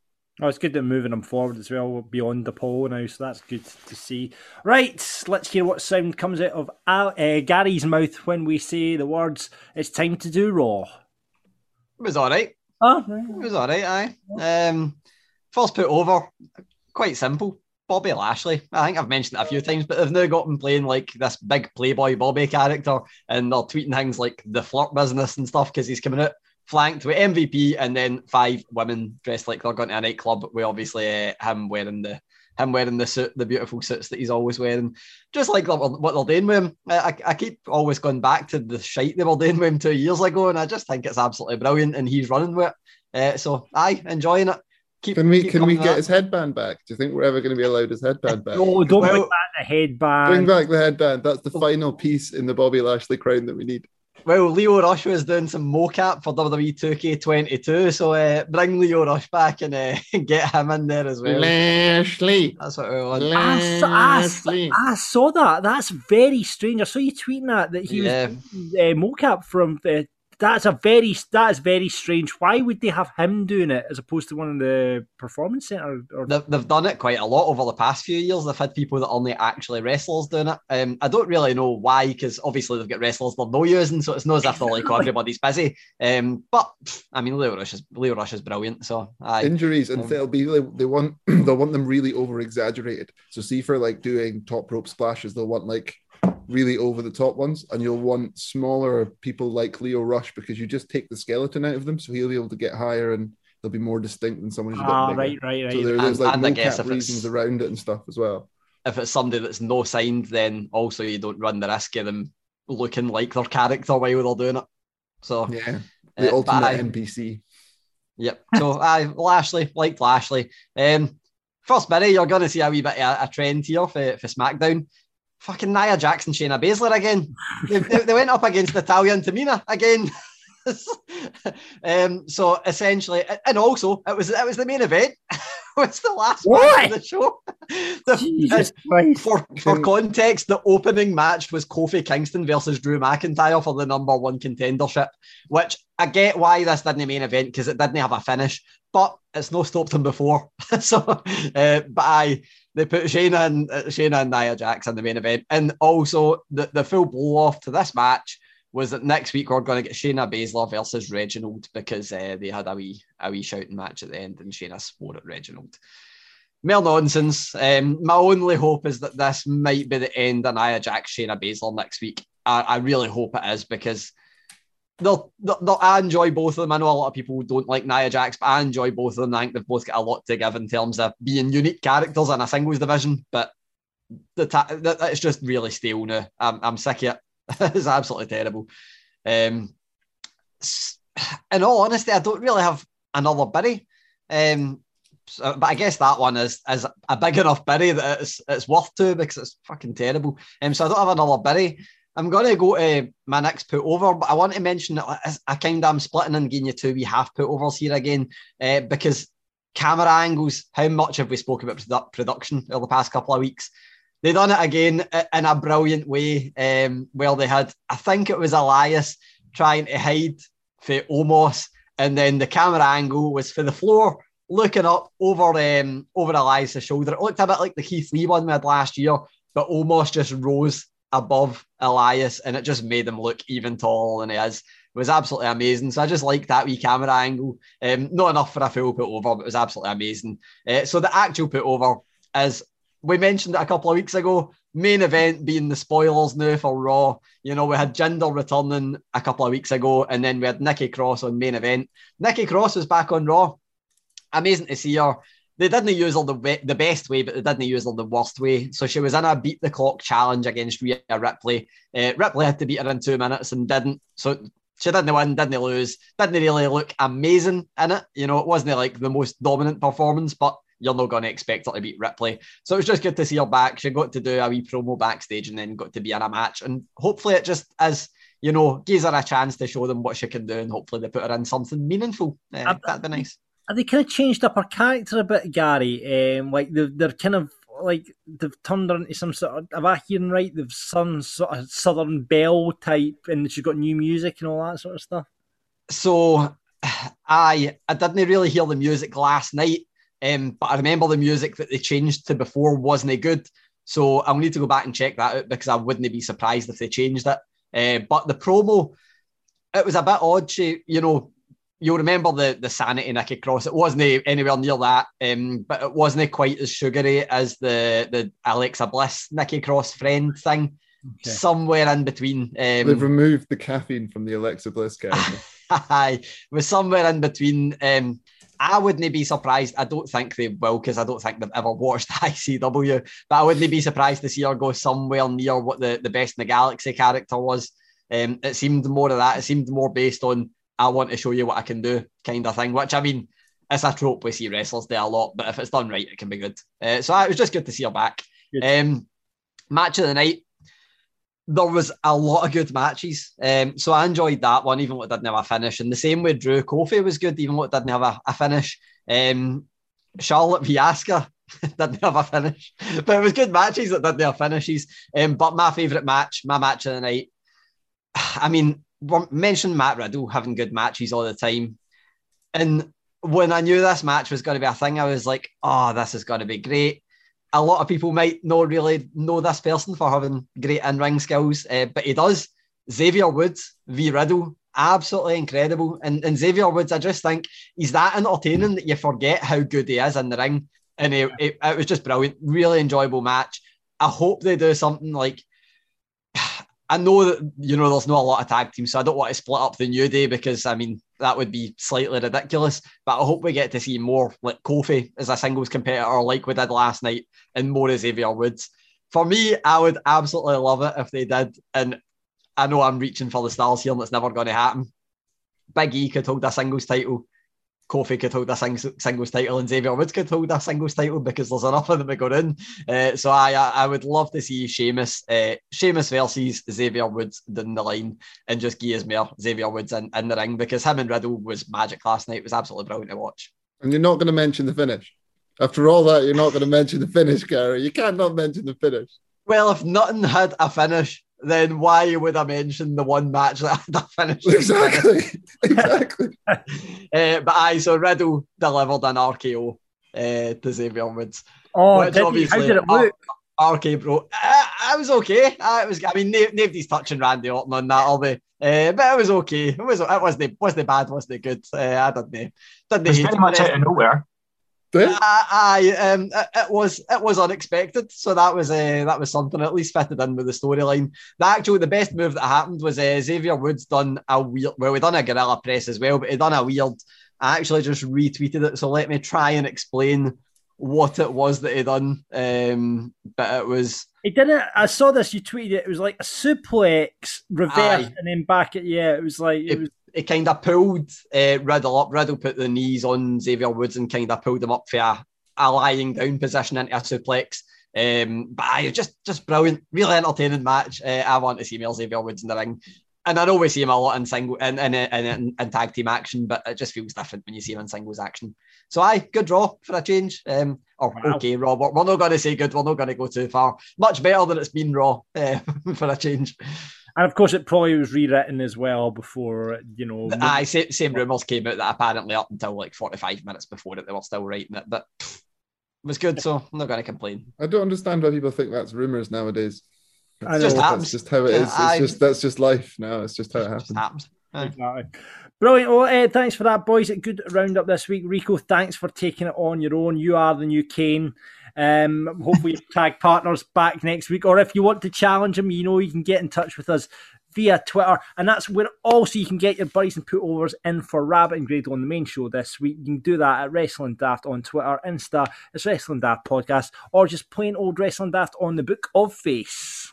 Oh, it's good that moving them forward as well beyond the pole now, so that's good to see. Right, let's hear what sound comes out of uh, Gary's mouth when we say the words "It's time to do Raw." It was all right. Oh, it was all right. Aye. Um, first put over, quite simple. Bobby Lashley. I think I've mentioned it a few times, but they've now got him playing like this big Playboy Bobby character, and they're tweeting things like the flirt business and stuff because he's coming out flanked with MVP and then five women dressed like they're going to a nightclub. With obviously uh, him wearing the him wearing the suit, the beautiful suits that he's always wearing, just like what they're doing with him. I, I keep always going back to the shite they were doing with him two years ago, and I just think it's absolutely brilliant, and he's running with it. Uh, so, I enjoying it. Keep, can we can we get that. his headband back? Do you think we're ever going to be allowed his headband back? No, don't well, bring back the headband. Bring back the headband. That's the final piece in the Bobby Lashley crown that we need. Well, Lio Rush was doing some mocap for WWE 2K22, so uh, bring Lio Rush back and uh, get him in there as well. Lashley. That's what we want. Lashley. I, I, I, saw that. That's very strange. I saw you tweeting that that he yeah. was uh, mocap from the that's a very that is very strange. Why would they have him doing it as opposed to one of the performance center? Or... They've, they've done it quite a lot over the past few years. They've had people that only actually wrestlers doing it. Um, I don't really know why, because obviously they've got wrestlers they're no using, so it's not as if they're like oh, everybody's busy. Um, but I mean, Lio Rush is Lio Rush is brilliant. So I, injuries and um, they'll be they want they'll want them really over exaggerated. So see for like doing top rope splashes, they'll want like really over the top ones, and you'll want smaller people like Lio Rush because you just take the skeleton out of them, so he'll be able to get higher and they'll be more distinct than someone who's got ah, right, right, right. So there, there's like and cap reasons around it and stuff as well. If it's somebody that's no signed, then also you don't run the risk of them looking like their character while they're doing it. So yeah, the uh, ultimate I, NPC. Yep. So I Lashley liked Lashley. Um, first minute, you're going to see a wee bit of a, a trend here for, for SmackDown fucking Nia Jackson, Shayna Baszler again. they, they, went up against Natalya and Tamina again. um, so essentially, and also it was it was the main event. was the last what? match of the show. The, uh, for for context, the opening match was Kofi Kingston versus Drew McIntyre for the number one contendership. Which I get why this didn't the main event because it didn't have a finish, but it's no stopped him before. so, uh, but I they put Shayna and uh, Shayna and Nia Jax in the main event, and also the, the full blow off to this match was that next week we're going to get Shayna Baszler versus Reginald because uh, they had a wee a wee shouting match at the end, and Shayna swore at Reginald. Mere nonsense. Um, my only hope is that this might be the end of Nia Jax Shayna Baszler next week. I, I really hope it is because they'll, they'll, they'll, I enjoy both of them. I know a lot of people don't like Nia Jax, but I enjoy both of them. I think they've both got a lot to give in terms of being unique characters in a singles division. But the ta- it's just really stale now. I'm, I'm sick of it. it's absolutely terrible. Um, in all honesty, I don't really have another biddy. Um, so, but I guess that one is is a big enough biddy that it's it's worth to because it's fucking terrible. Um, so I don't have another biddy. I'm going to go to my next put over, but I want to mention that I kind of am splitting and giving you two we half put overs here again uh, because camera angles. How much have we spoken about produ- production over the past couple of weeks? They done it again in a brilliant way. Um, where they had, I think it was Elias trying to hide for Omos, and then the camera angle was for the floor looking up over um, over Elias' shoulder. It looked a bit like the Keith Lee one we had last year, but Omos just rose above Elias, and it just made him look even taller than he is. It was absolutely amazing. So I just like that wee camera angle. Um, not enough for a full put over, but it was absolutely amazing. Uh, so the actual put over is we mentioned it a couple of weeks ago. Main event being the spoilers now for Raw. You know, we had Jinder returning a couple of weeks ago, and then we had Nikki Cross on main event. Nikki Cross is back on Raw. Amazing to see her they didn't use her the the best way, but they didn't use her the worst way. So she was in a beat the clock challenge against Rhea Ripley. Uh, Ripley had to beat her in two minutes and didn't. So she didn't win, didn't lose, didn't really look amazing in it. You know, it wasn't like the most dominant performance, but you're not going to expect her to beat Ripley. So it was just good to see her back. She got to do a wee promo backstage and then got to be in a match. And hopefully it just as you know, gives her a chance to show them what she can do, and hopefully they put her in something meaningful. Uh, that'd be nice. Have they kind of changed up her character a bit, Gary? Um, like they're, they're kind of like they've turned her into some sort of. Have I hearing right? They've some sort of Southern Belle type, and she's got new music and all that sort of stuff. So, I I didn't really hear the music last night, um, but I remember the music that they changed to before wasn't good. So I'll need to go back and check that out because I wouldn't be surprised if they changed it. Uh, but the promo, it was a bit odd. She, you know, you'll remember the the sanity Nikki Cross. It wasn't anywhere near that, um, but it wasn't quite as sugary as the the Alexa Bliss Nikki Cross friend thing. Okay. Somewhere in between. Um, They've removed the caffeine from the Alexa Bliss character. Aye, was somewhere in between. Um, I wouldn't be surprised. I don't think they will because I don't think they've ever watched ICW. But I wouldn't be surprised to see her go somewhere near what the, the best in the galaxy character was. Um, it seemed more of that. It seemed more based on I want to show you what I can do kind of thing. Which I mean, it's a trope we see wrestlers do a lot, but if it's done right, it can be good. Uh, so it was just good to see her back. Um, match of the night there was a lot of good matches. Um, so I enjoyed that one, even though it didn't have a finish. And the same with Drew Kofi was good, even though it didn't have a, a finish. Um, Charlotte v Asuka didn't have a finish, but it was good matches that didn't have finishes. Um, but my favourite match, my match of the night, I mean, mentioned Matt Riddle having good matches all the time. And when I knew this match was going to be a thing, I was like, oh, this is going to be great a lot of people might not really know this person for having great in ring skills, uh, but he does. Xavier Woods v Riddle, absolutely incredible. And, and Xavier Woods, I just think he's that entertaining that you forget how good he is in the ring. And it, it, it was just brilliant, really enjoyable match. I hope they do something like I know that you know there's not a lot of tag teams, so I don't want to split up the New Day because I mean that would be slightly ridiculous. But I hope we get to see more like Kofi as a singles competitor, like we did last night, and more as Xavier Woods. For me, I would absolutely love it if they did. And I know I'm reaching for the stars here, and it's never going to happen. Big E could hold a singles title. Kofi could hold a sing- singles title and Xavier Woods could hold a singles title because there's enough of them to go in. Uh, so I I would love to see Sheamus, uh, Sheamus versus Xavier Woods down the line and just more Xavier Woods in, in the ring because him and Riddle was magic last night. It was absolutely brilliant to watch. And you're not going to mention the finish. After all that, you're not going to mention the finish, Gary. You can't mention the finish. Well, if nothing had a finish, then why would I mention the one match that had a finish? Exactly. exactly. uh, but I so Riddle delivered an RKO uh, to Xavier Woods. Oh, which obviously, how did it look? RK bro, uh, I was okay. Uh, it was. I mean, nobody's touching Randy Orton on that, are they? Uh, but it was okay. It was. It wasn't. Wasn't bad. Wasn't good. Uh, I didn't. Didn't. It's pretty much out of nowhere. I, um, it, it, was it was unexpected, so that was uh, that was something at least fitted in with the storyline. The actual the best move that happened was uh, Xavier Woods done a weird. Well, we done a gorilla press as well, but he done a weird. I actually just retweeted it, so let me try and explain what it was that he done. Um, but it was he didn't. I saw this. You tweeted it. It was like a suplex reverse aye. and then back at yeah. It was like it, it was he kind of pulled uh, Riddle up. Riddle put the knees on Xavier Woods and kind of pulled him up for a, a lying down position into a suplex. Um, but I just just brilliant, really entertaining match. Uh, I want to see more Xavier Woods in the ring, and I know we see him a lot in single in in, in, in, in tag team action, but it just feels different when you see him in singles action. So I good draw for a change. Um, or wow. okay, Robert, we're not going to say good. We're not going to go too far. Much better than it's been Raw uh, for a change. And of course, it probably was rewritten as well before, you know. Aye, same, same rumours came out that apparently up until like 45 minutes before it, they were still writing it. But it was good, so I'm not going to complain. I don't understand why people think that's rumours nowadays. It just happens. That's just how it is. It's I, just that's just life now. It's just how it happens. happens. Exactly. Brilliant. Well, uh, thanks for that, boys. A good roundup this week. Rico, thanks for taking it on your own. You are the new Kane. Um, hopefully, tag partners back next week. Or if you want to challenge him, you know you can get in touch with us via Twitter, and that's where also you can get your buddies and put-overs in for Rabbit and Grado on the main show this week. You can do that at Wrestling Daft on Twitter, Insta, it's Wrestling Daft Podcast, or just plain old Wrestling Daft on the Book of Face.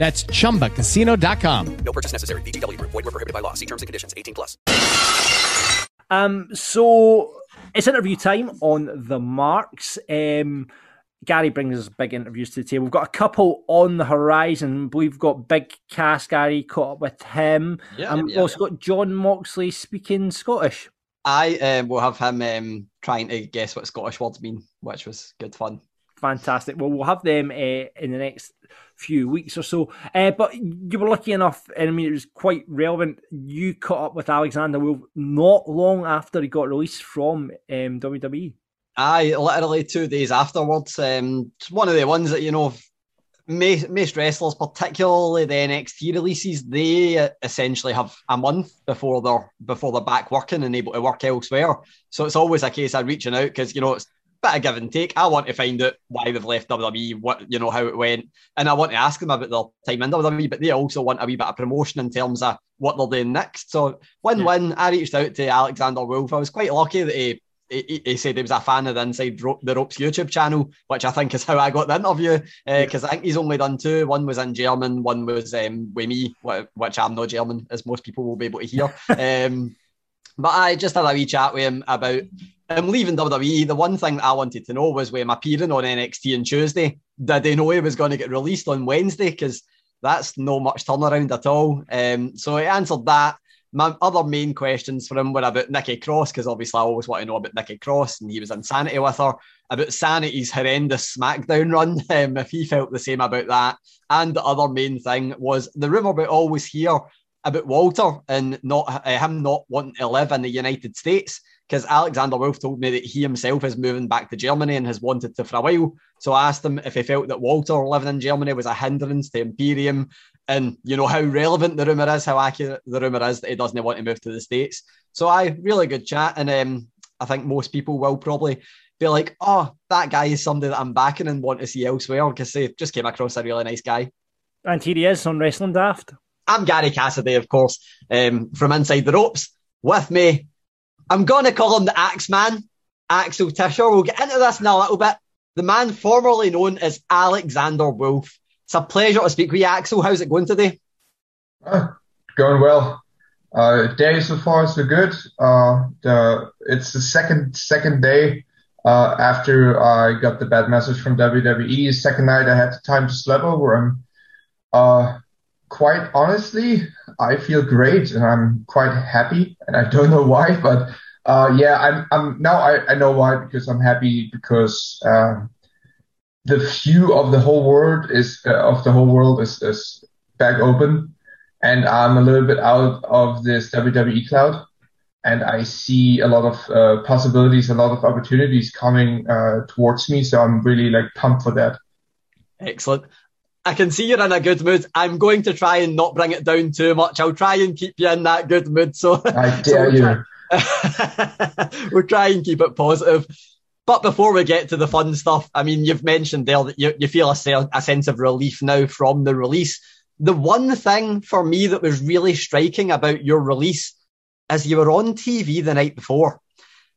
That's chumbacasino.com. No purchase necessary. VGW Group. Void were prohibited by law. See terms and conditions. 18 plus. Um, so it's interview time on the marks. Um, Gary brings us big interviews to the table. We've got a couple on the horizon. We've got Big Cass Gary caught up with him. Yeah, and we've yeah, also got Jon Moxley speaking Scottish. I um, will have him um, trying to guess what Scottish words mean, which was good fun. Fantastic. Well, we'll have them uh, in the next few weeks or so. Uh, but you were lucky enough, and I mean, it was quite relevant. You caught up with Alexander Wolfe not long after he got released from um, WWE. Aye, literally two days afterwards. Um, one of the ones that you know, most, wrestlers, particularly the NXT releases, they uh, essentially have a month before they're before they're back working and able to work elsewhere. So it's always a case of reaching out because you know it's bit of give and take. I want to find out why they've left WWE, what you know how it went, and I want to ask them about their time in WWE. But they also want a wee bit of promotion in terms of what they're doing next. So win-win. I reached out to Alexander Wolfe. I was quite lucky that he he, he said he was a fan of the Inside the Ropes YouTube channel, which I think is how I got the interview. Because I think he's only done two. One was in German, one was um, with me, which I'm not German, as most people will be able to hear. um, but I just had a wee chat with him about him leaving WWE. The one thing that I wanted to know was with him appearing on NXT on Tuesday, did they know he was going to get released on Wednesday? Because that's no much turnaround at all. Um, so he answered that my other main questions for him were about Nikki Cross, because obviously I always want to know about Nikki Cross, and he was in Sanity with her, about Sanity's horrendous SmackDown run, um, if he felt the same about that. And the other main thing was the rumour about always hear about Walter and not uh, him not wanting to live in the United States. Because Alexander Wolfe told me that he himself is moving back to Germany and has wanted to for a while. So I asked him if he felt that Walter living in Germany was a hindrance to Imperium and you know how relevant the rumor is, how accurate the rumor is that he doesn't want to move to the states. So I really good chat, and um, I think most people will probably be like, "Oh, that guy is somebody that I'm backing and want to see elsewhere," because they just came across a really nice guy. And here he is on Wrestling Daft. I'm Gary Cassidy, of course, um, from Inside the Ropes. With me, I'm going to call him the Axeman, Axel Tischer. We'll get into this in a little bit. The man formerly known as Alexander Wolfe. It's a pleasure to speak with you, Axel. How's it going today? Uh, going well. Uh, day so far is so good. Uh, the, it's the second second day uh, after I got the bad message from WWE. Second night I had the time to sleep over, and uh, quite honestly, I feel great and I'm quite happy. And I don't know why, but uh, yeah, I'm I'm now I, I know why because I'm happy because. Um, the view of the whole world is uh, of the whole world is, is back open and i'm a little bit out of this wwe cloud and i see a lot of uh, possibilities a lot of opportunities coming uh, towards me so i'm really like pumped for that excellent I can see you're in a good mood. I'm going to try and not bring it down too much. I'll try and keep you in that good mood. So I dare so you. we'll try and keep it positive. But before we get to the fun stuff, I mean, you've mentioned there that you, you feel a, a sense of relief now from the release. The one thing for me that was really striking about your release is you were on TV the night before.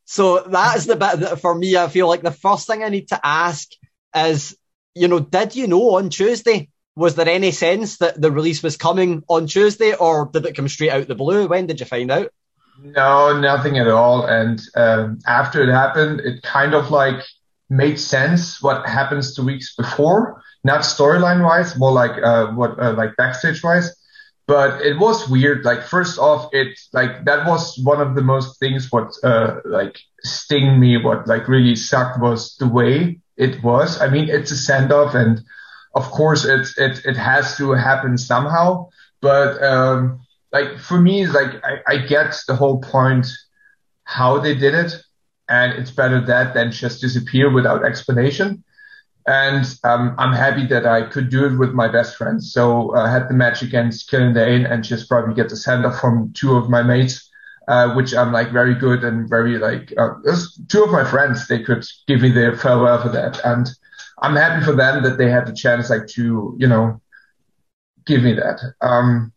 So that is the bit that for me, I feel like the first thing I need to ask is, you know, did you know on Tuesday? Was there any sense that the release was coming on Tuesday or did it come straight out the blue? When did you find out? No, nothing at all. And um, after it happened, it kind of like made sense what happens the weeks before, not storyline wise, more like uh, what uh, like backstage wise. But it was weird. Like first off, it like that was one of the most things what uh, like sting me. What like really sucked was the way it was. I mean, it's a send off, and of course, it it it has to happen somehow. But um, like for me, like I, I get the whole point how they did it, and it's better that than just disappear without explanation. And um, I'm happy that I could do it with my best friends. So I had the match against Killian Dain and just probably get the send off from two of my mates, uh, which I'm like very good and very like, uh, two of my friends, they could give me their farewell for that. And I'm happy for them that they had the chance like to, you know, give me that. Um,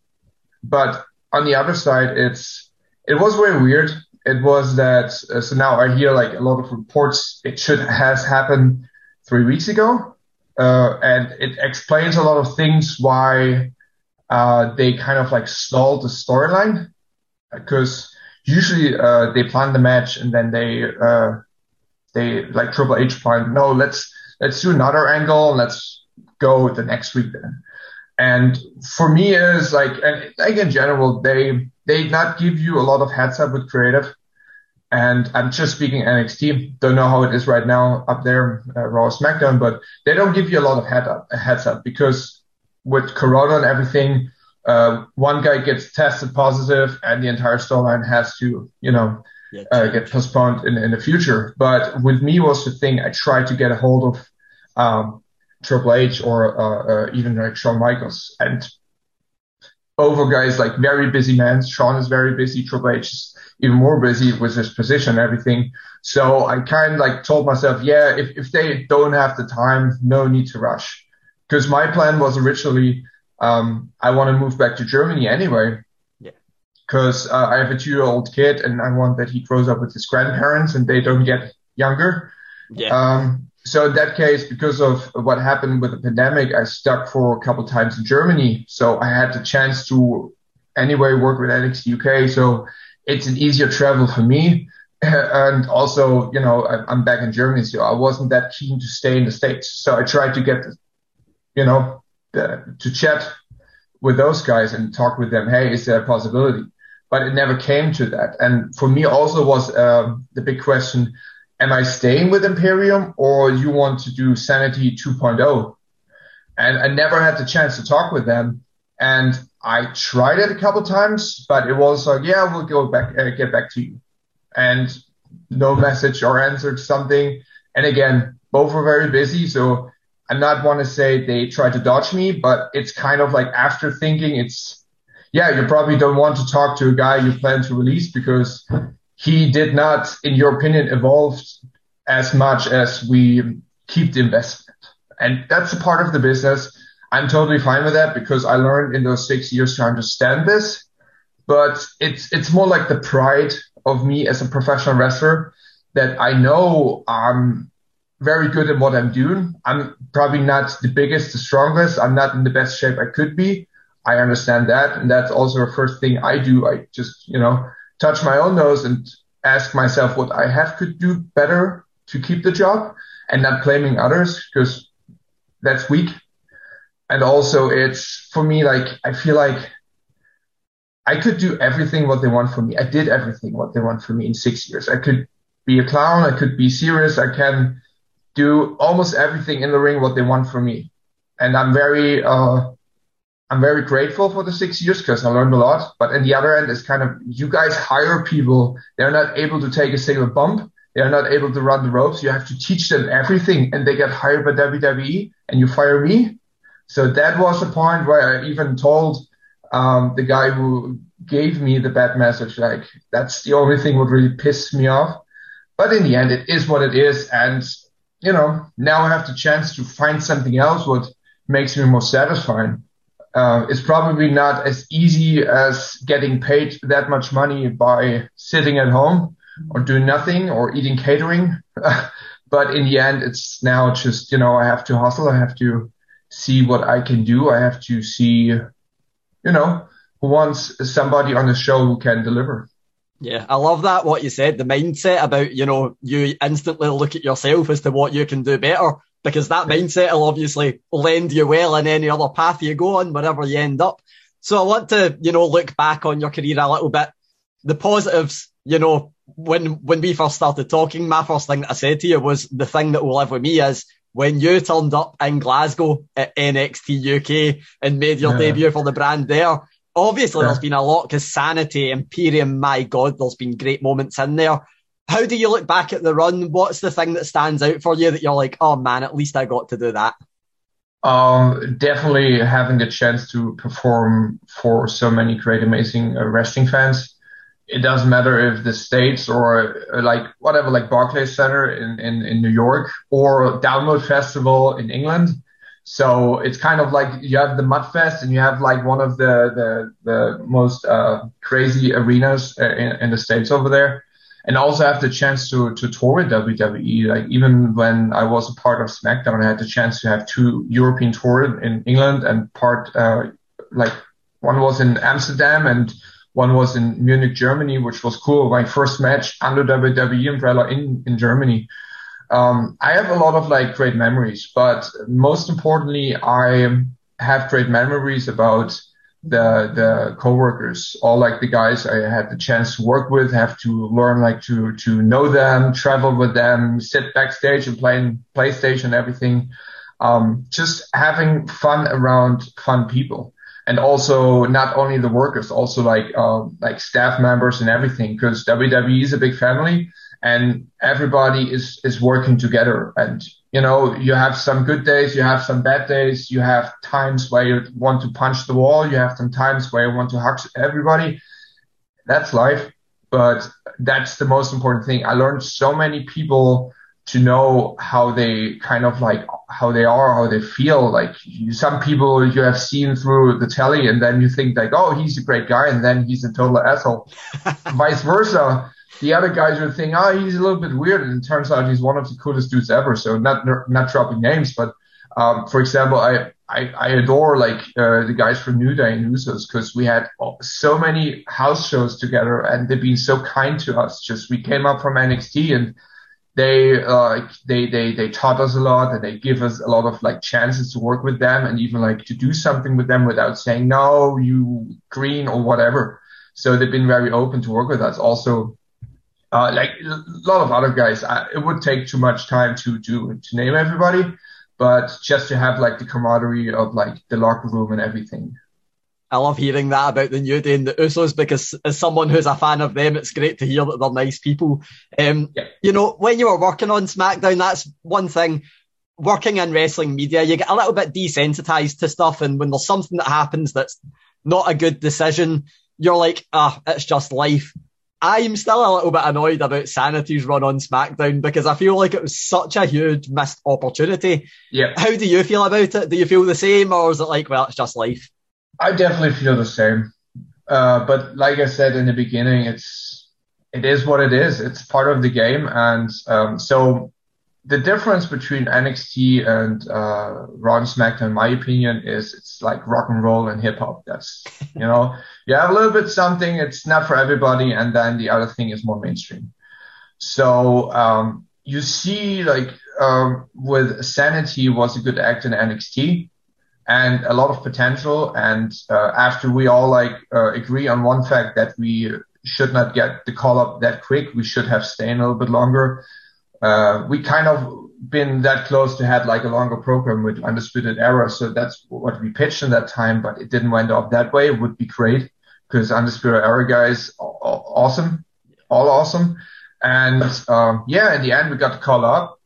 but on the other side, it's, it was very weird. It was that, uh, so now I hear like a lot of reports. It should has happened three weeks ago. Uh, and it explains a lot of things why uh, they kind of like stalled the storyline because usually uh, they plan the match and then they uh, they like Triple H plan no let's let's do another angle let's go the next week then and for me is like and like in general they they not give you a lot of heads up with creative and I'm just speaking NXT. Don't know how it is right now up there, uh, Raw SmackDown, but they don't give you a lot of head up, heads up because with Corona and everything, uh, one guy gets tested positive and the entire storyline has to, you know, yeah, uh, get postponed in, in the future. But with me was the thing I tried to get a hold of, um, Triple H or, uh, uh, even like Shawn Michaels and over guys like very busy man. Shawn is very busy. Triple H is even more busy with his position and everything. So I kind of like told myself, yeah, if, if they don't have the time, no need to rush. Because my plan was originally, um, I want to move back to Germany anyway. Yeah. Because uh, I have a two year old kid and I want that he grows up with his grandparents and they don't get younger. Yeah. Um, so in that case, because of what happened with the pandemic, I stuck for a couple times in Germany. So I had the chance to anyway work with NXT UK. So it's an easier travel for me. And also, you know, I'm back in Germany, so I wasn't that keen to stay in the States. So I tried to get, you know, to chat with those guys and talk with them. Hey, is there a possibility? But it never came to that. And for me also was uh, the big question, am I staying with Imperium or you want to do Sanity 2.0? And I never had the chance to talk with them. And I tried it a couple times, but it was like, yeah, we'll go back, uh, get back to you. And no message or answer answered something. And again, both were very busy. So I'm not want to say they tried to dodge me, but it's kind of like after thinking it's, yeah, you probably don't want to talk to a guy you plan to release because he did not, in your opinion, evolve as much as we keep the investment. And that's a part of the business I'm totally fine with that because I learned in those six years to understand this. But it's it's more like the pride of me as a professional wrestler that I know I'm very good at what I'm doing. I'm probably not the biggest, the strongest. I'm not in the best shape I could be. I understand that. And that's also the first thing I do. I just, you know, touch my own nose and ask myself what I have could do better to keep the job and not blaming others because that's weak and also it's for me like I feel like I could do everything what they want from me. I did everything what they want from me in six years. I could be a clown. I could be serious. I can do almost everything in the ring what they want from me. And I'm very, uh, I'm very grateful for the six years because I learned a lot. But in the other end, it's kind of you guys hire people. They're not able to take a single bump. They're not able to run the ropes. You have to teach them everything, and they get hired by WWE, and you fire me. So that was the point where I even told um, the guy who gave me the bad message, like that's the only thing would really piss me off. But in the end, it is what it is, and you know now I have the chance to find something else what makes me more satisfying. Uh, it's probably not as easy as getting paid that much money by sitting at home or doing nothing or eating catering. but in the end, it's now just, you know, I have to hustle. I have to see what I can do. I have to see, you know, who wants somebody on the show who can deliver. Yeah, I love that what you said, the mindset about, you know, you instantly look at yourself as to what you can do better because that mindset will obviously lend you well in any other path you go on, wherever you end up. So I want to, you know, look back on your career a little bit. The positives, you know, when when we first started talking, my first thing that I said to you was the thing that will live with me is when you turned up in Glasgow at NXT UK and made your yeah. debut for the brand there. Obviously, there's been a lot because Sanity, Imperium, my God, there's been great moments in there. how do you look back at the run? What's the thing that stands out for you that you're like, oh man, at least I got to do that? Um, definitely having the chance to perform for so many great, amazing uh, wrestling fans. It doesn't matter if the States or uh, like whatever, like Barclays Center in, in, in New York or Download Festival in England. So it's kind of like you have the Mudfest and you have like one of the, the, the most, uh, crazy arenas uh, in, in the States over there and also have the chance to to tour with WWE. Like even when I was a part of SmackDown, I had the chance to have two European tours in England and part uh, like one was in Amsterdam and one was in Munich, Germany, which was cool. My first match under WWE umbrella in in Germany. Um, I have a lot of like great memories, but most importantly, I have great memories about the the coworkers, all like the guys I had the chance to work with, have to learn like to to know them, travel with them, sit backstage and playing PlayStation, everything. Um, just having fun around fun people, and also not only the workers, also like uh, like staff members and everything, because WWE is a big family, and everybody is is working together and you know, you have some good days, you have some bad days, you have times where you want to punch the wall, you have some times where you want to hug everybody. That's life. But that's the most important thing. I learned so many people to know how they kind of like how they are, how they feel. Like some people you have seen through the telly and then you think like, oh, he's a great guy. And then he's a total asshole. Vice versa the other guys would think, oh, he's a little bit weird, and it turns out he's one of the coolest dudes ever. So not not dropping names, but um, for example, I, I, I adore like uh, the guys from New Day and Usos because we had so many house shows together, and they've been so kind to us. Just we came up from NXT and they uh, they they they taught us a lot and they give us a lot of like chances to work with them and even like to do something with them without saying no you green or whatever so they've been very open to work with us also uh, like a lot of other guys, I, it would take too much time to do to name everybody, but just to have like the camaraderie of like the locker room and everything. I love hearing that about the New Day and the Usos because as someone who's a fan of them, it's great to hear that they're nice people. Um, yeah. You know, when you were working on SmackDown, that's one thing. Working in wrestling media, you get a little bit desensitized to stuff, and when there's something that happens that's not a good decision, you're like, ah, it's just life. I'm still a little bit annoyed about Sanity's run on SmackDown because I feel like it was such a huge missed opportunity. Yeah. How do you feel about it? Do you feel the same, or is it like, well, it's just life? I definitely feel the same. Uh, but like I said in the beginning, it's it is what it is. It's part of the game, and um, so the difference between NXT and uh, Raw and SmackDown, in my opinion, is it's like rock and roll and hip hop. That's you know, you have a little bit something. It's not for everybody, and then the other thing is more mainstream. So um, you see, like um, with Sanity was a good act in NXT, and a lot of potential. And uh, after we all like uh, agree on one fact that we should not get the call up that quick, we should have stayed a little bit longer uh, we kind of been that close to had like a longer program with Undisputed Era. So that's what we pitched in that time, but it didn't wind up that way. It would be great because Undisputed Era guys, awesome, all awesome. And, um, yeah, in the end, we got the call up.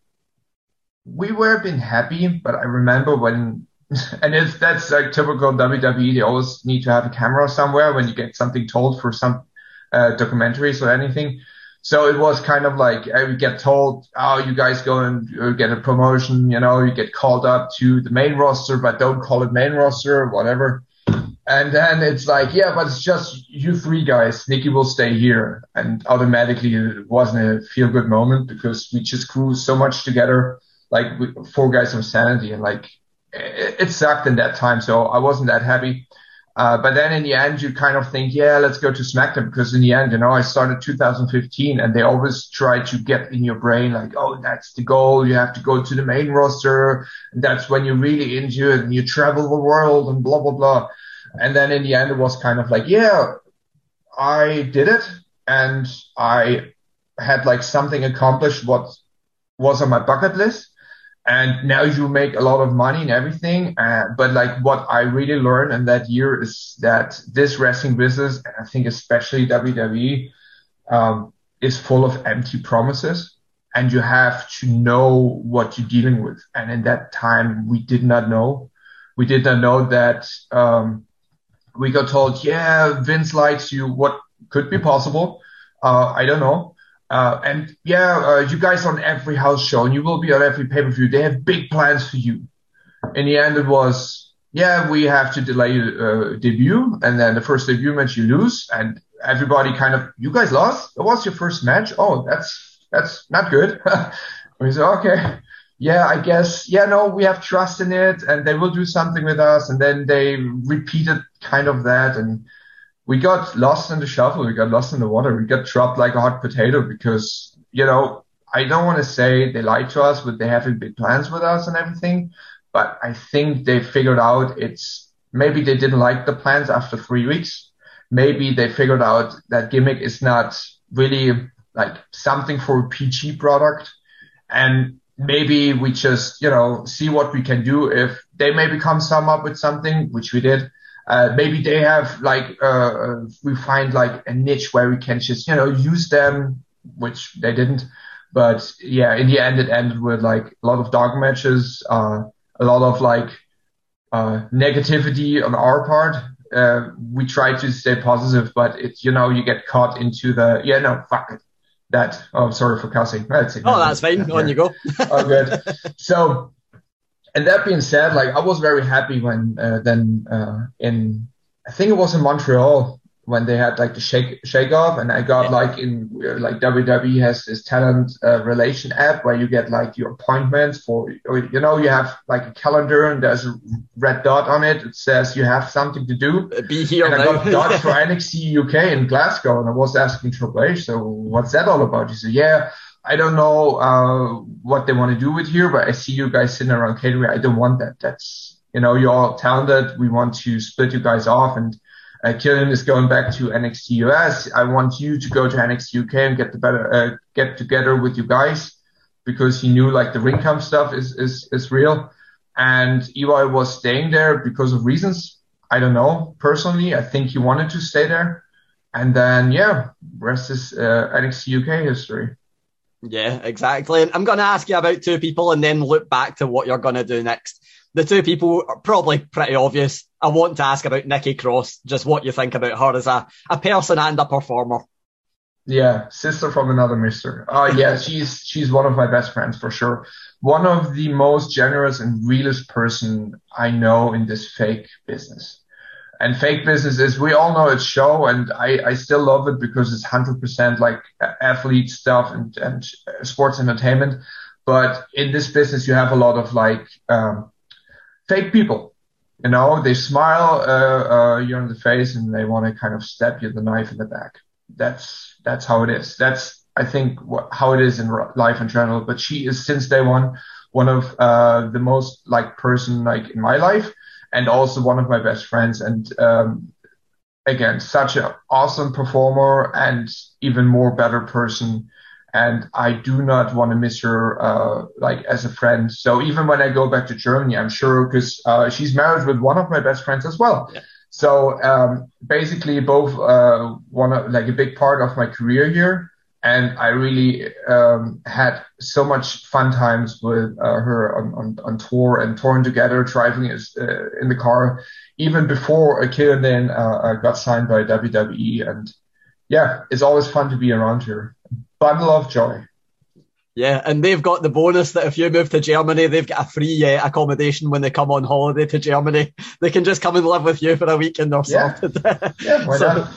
We were been happy, but I remember when, and it's, that's like typical WWE. They always need to have a camera somewhere when you get something told for some, uh, documentaries or anything. So it was kind of like I would get told, "Oh, you guys go and uh, get a promotion. You know, you get called up to the main roster, but don't call it main roster, whatever." And then it's like, "Yeah, but it's just you three guys. Nikki will stay here." And automatically, it wasn't a feel good moment because we just grew so much together, like four guys from Sanity, and like it, it sucked in that time. So I wasn't that happy. Uh, but then in the end, you kind of think, yeah, let's go to SmackDown because in the end, you know, I started 2015 and they always try to get in your brain like, oh, that's the goal. You have to go to the main roster. And that's when you're really into it and you travel the world and blah, blah, blah. And then in the end, it was kind of like, yeah, I did it and I had like something accomplished what was on my bucket list and now you make a lot of money and everything. Uh, but like what I really learned in that year is that this wrestling business, and I think especially WWE, um, is full of empty promises and you have to know what you're dealing with. And in that time, we did not know. We did not know that, um, we got told, yeah, Vince likes you. What could be possible? Uh, I don't know. Uh, and yeah, uh, you guys on every house show and you will be on every pay per view. They have big plans for you. In the end, it was, yeah, we have to delay uh, debut. And then the first debut match you lose and everybody kind of, you guys lost? It was your first match? Oh, that's, that's not good. we said, okay. Yeah, I guess, yeah, no, we have trust in it and they will do something with us. And then they repeated kind of that. And we got lost in the shuffle. We got lost in the water. We got dropped like a hot potato because, you know, I don't want to say they lied to us, but they having big plans with us and everything. But I think they figured out it's maybe they didn't like the plans after three weeks. Maybe they figured out that gimmick is not really like something for a PG product. And maybe we just, you know, see what we can do if they maybe come some up with something, which we did. Uh, maybe they have like, uh, we find like a niche where we can just, you know, use them, which they didn't. But yeah, in the end, it ended with like a lot of dog matches, uh, a lot of like, uh, negativity on our part. Uh, we try to stay positive, but it's, you know, you get caught into the, yeah, no, fuck it that. Oh, sorry for cussing. That's oh, that's fine. On you go. oh, good. So, and that being said, like I was very happy when uh, then uh, in I think it was in Montreal when they had like the shake shake off, and I got yeah. like in like WWE has this talent uh, relation app where you get like your appointments for you know you have like a calendar and there's a red dot on it. It says you have something to do. Be here. And I got dot for NXT UK in Glasgow, and I was asking Triple H, so what's that all about? He said, yeah. I don't know uh, what they want to do with here, but I see you guys sitting around catering. I don't want that. That's you know you're all talented. We want to split you guys off and uh, Killian is going back to NXT US. I want you to go to NXT UK and get the better, uh, get together with you guys because he knew like the Ringkampf stuff is, is, is real. And Eli was staying there because of reasons. I don't know. Personally, I think he wanted to stay there. And then, yeah, rest is uh, NXT UK history. Yeah, exactly. And I'm going to ask you about two people and then look back to what you're going to do next the two people are probably pretty obvious. I want to ask about Nikki Cross, just what you think about her as a, a person and a performer. Yeah, sister from another mister. Oh uh, yeah, she's she's one of my best friends for sure. One of the most generous and realest person I know in this fake business. And fake business is we all know it's show, and I I still love it because it's hundred percent like athlete stuff and and sports entertainment. But in this business, you have a lot of like um, fake people. You know, they smile uh, uh, you in the face and they want to kind of stab you the knife in the back. That's that's how it is. That's I think wh- how it is in life in general. But she is since day one one of uh, the most like person like in my life, and also one of my best friends. And um, again, such an awesome performer and even more better person and I do not want to miss her uh, like as a friend. So even when I go back to Germany, I'm sure because uh, she's married with one of my best friends as well. Yeah. So um, basically, both uh, one of, like a big part of my career here, and I really um, had so much fun times with uh, her on, on, on, tour and touring together, driving is, uh, in the car, even before Akira then uh, got signed by WWE. And yeah, it's always fun to be around her bundle of joy. Yeah, and they've got the bonus that if you move to Germany, they've got a free uh, accommodation when they come on holiday to Germany. They can just come and live with you for a week and they're yeah. sorted. yeah, why so, not?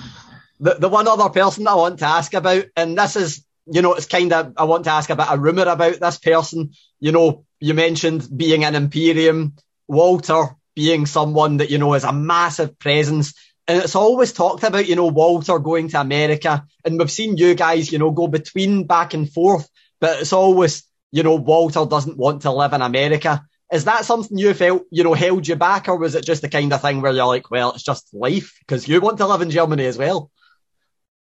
The, the one other person I want to ask about, and this is, you know, it's kind of, I want to ask about a rumour about this person. You know, you mentioned being an Imperium, Walter being someone that, you know, is a massive presence and it's always talked about, you know, Walter going to America, and we've seen you guys, you know, go between back and forth, but it's always, you know, Walter doesn't want to live in America. Is that something you felt, you know, held you back, or was it just the kind of thing where you're like, well, it's just life because you want to live in Germany as well?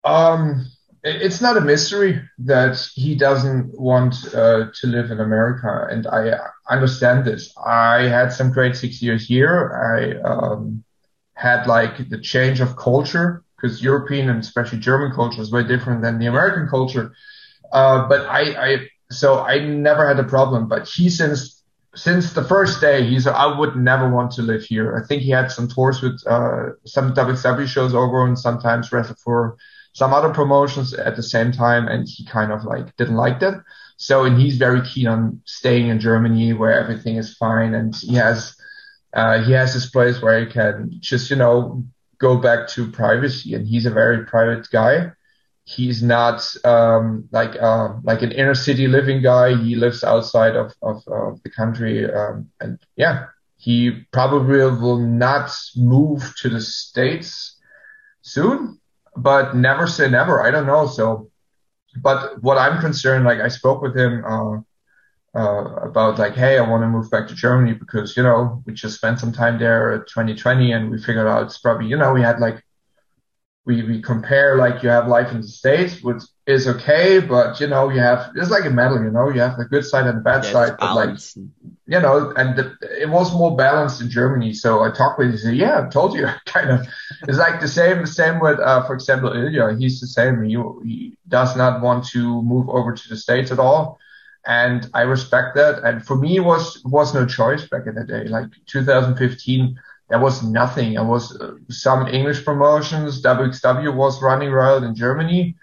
Um, it's not a mystery that he doesn't want uh, to live in America, and I understand this. I had some great six years here. I um, had like the change of culture because European and especially German culture is very different than the American culture. Uh, but I, I, so I never had a problem. But he since since the first day, he's I would never want to live here. I think he had some tours with uh, some WXW shows over and sometimes wrestled for some other promotions at the same time, and he kind of like didn't like that. So, and he's very keen on staying in Germany where everything is fine, and he has uh, he has this place where he can just you know go back to privacy, and he's a very private guy. He's not um, like uh, like an inner city living guy. He lives outside of of, of the country, um, and yeah, he probably will not move to the states soon but never say never. I don't know. So, but what I'm concerned, like I spoke with him uh, uh, about, like, hey, I want to move back to Germany because you know we just spent some time there at 2020, and we figured out it's probably you know we had like we we compare like you have life in the states, which is okay, but you know you have it's like a medal, you know you have the good side and the bad Yeah, side, but like you know, and the, it was more balanced in Germany. So I talked with him. He said, "Yeah, I told you." Kind of, it's like the same. Same with, uh, for example, Ilja. He's the same. He, he does not want to move over to the states at all, and I respect that. And for me, it was was no choice back in the day. Like 2015, there was nothing. There was uh, some English promotions. WXW was running around in Germany,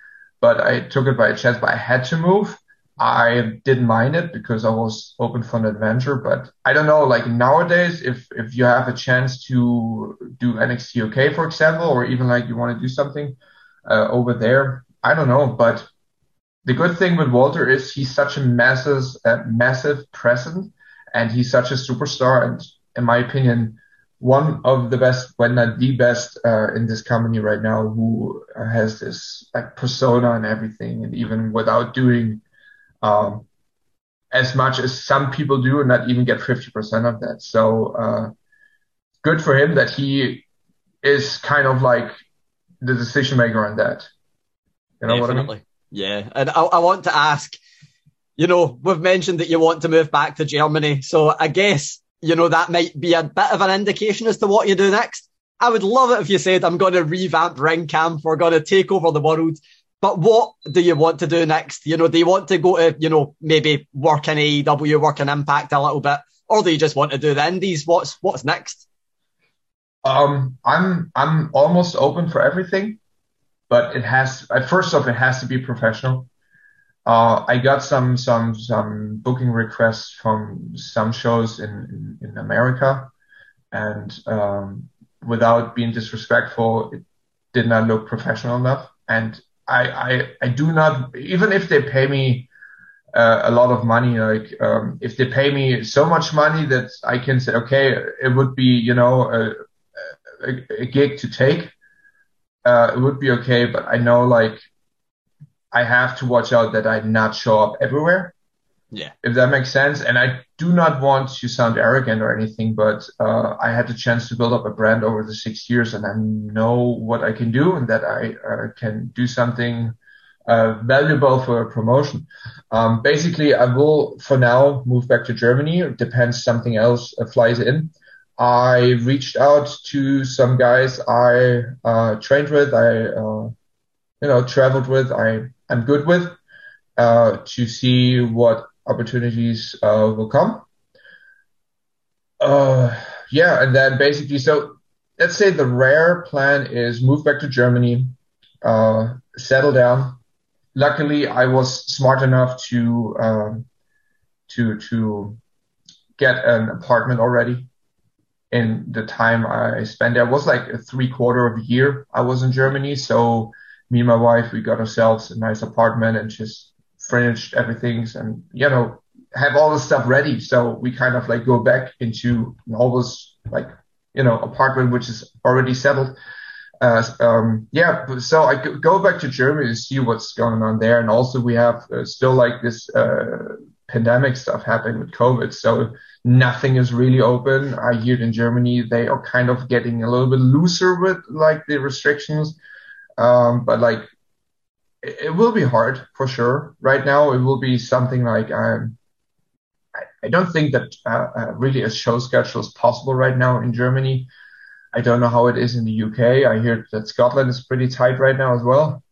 but I took it by a chance. But I had to move. I didn't mind it because I was open for an adventure. But I don't know, like nowadays, if if you have a chance to do NXT UK, for example, or even like you want to do something uh, over there, I don't know. But the good thing with Walter is he's such a massive, uh, massive presence, and he's such a superstar. And in my opinion, one of the best, when not the best, uh, in this company right now, who has this like persona and everything, and even without doing um, as much as some people do and not even get 50% of that. So, uh, good for him that he is kind of like the decision maker on that. You know Definitely. what I mean? Yeah, and I, I want to ask, you know, we've mentioned that you want to move back to Germany, so I guess you know that might be a bit of an indication as to what you do next. I would love it if you said, "I'm going to revamp Ringkampf. We're going to take over the world." But what do you want to do next? You know, do you want to go to, you know, maybe work in AEW, work in Impact a little bit, or do you just want to do the Indies? What's what's next? Um, I'm I'm almost open for everything, but it has first off it has to be professional. Uh, I got some some some booking requests from some shows in in, in America, and um, without being disrespectful, it did not look professional enough. And I I, I do not even if they pay me uh, a lot of money. Like um, if they pay me so much money that I can say, okay, it would be you know a, a, a gig to take. Uh, it would be okay, but I know like I have to watch out that I not show up everywhere. Yeah. If that makes sense. And I do not want to sound arrogant or anything, but uh, I had the chance to build up a brand over the six years and I know what I can do and that I uh, can do something uh, valuable for a promotion. Um, basically, I will for now move back to Germany. It depends something else uh, flies in. I reached out to some guys I uh, trained with, I uh, you know traveled with, I am good with, uh, to see what opportunities uh, will come. Uh, yeah, and then basically, so let's say the rare plan is move back to Germany, uh, settle down. Luckily, I was smart enough to um, to to get an apartment already in the time I spent there. It was like a three quarter of a year I was in Germany. So me and my wife, we got ourselves a nice apartment and just furnished everything and, you know, have all the stuff ready. So we kind of like go back into almost like, you know, apartment, which is already settled. Uh, um, yeah, so I go back to Germany to see what's going on there. And also we have uh, still like this, uh, pandemic stuff happening with COVID. So nothing is really open. I hear in Germany, they are kind of getting a little bit looser with like the restrictions. Um, but like it, it will be hard for sure. Right now, it will be something like, um, I, I don't think that uh, uh, really a show schedule is possible right now in Germany. I don't know how it is in the UK. I hear that Scotland is pretty tight right now as well.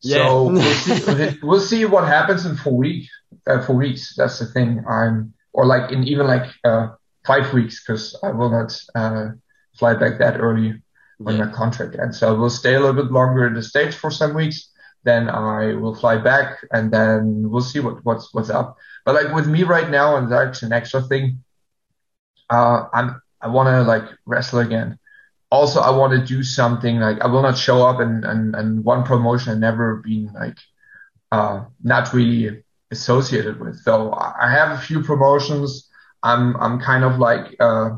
Yeah. So we'll see, we'll see what happens in four weeks. Uh, four weeks. That's the thing. I'm or like in even like uh, five weeks because I will not uh, fly back that early when my contract ends. So I will stay a little bit longer in the states for some weeks. Then I will fly back and then we'll see what what's what's up. But like with me right now, and that's an extra thing. Uh, I'm I want to like wrestle again. Also, I want to do something like I will not show up and and and one promotion I've never been like uh not really associated with. So I have a few promotions. I'm I'm kind of like uh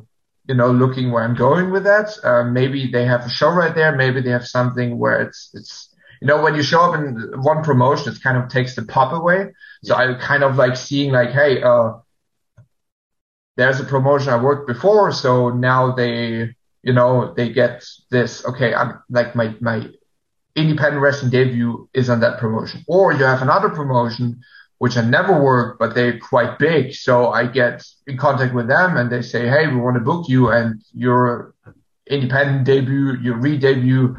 you know looking where I'm going with that. Uh, maybe they have a show right there. Maybe they have something where it's it's you know when you show up in one promotion, it kind of takes the pop away. So I kind of like seeing like hey uh there's a promotion I worked before, so now they you know they get this okay I'm like my my independent wrestling debut is on that promotion. Or you have another promotion which I never worked, but they're quite big. So I get in contact with them and they say, Hey, we want to book you and your independent debut, your re-debut,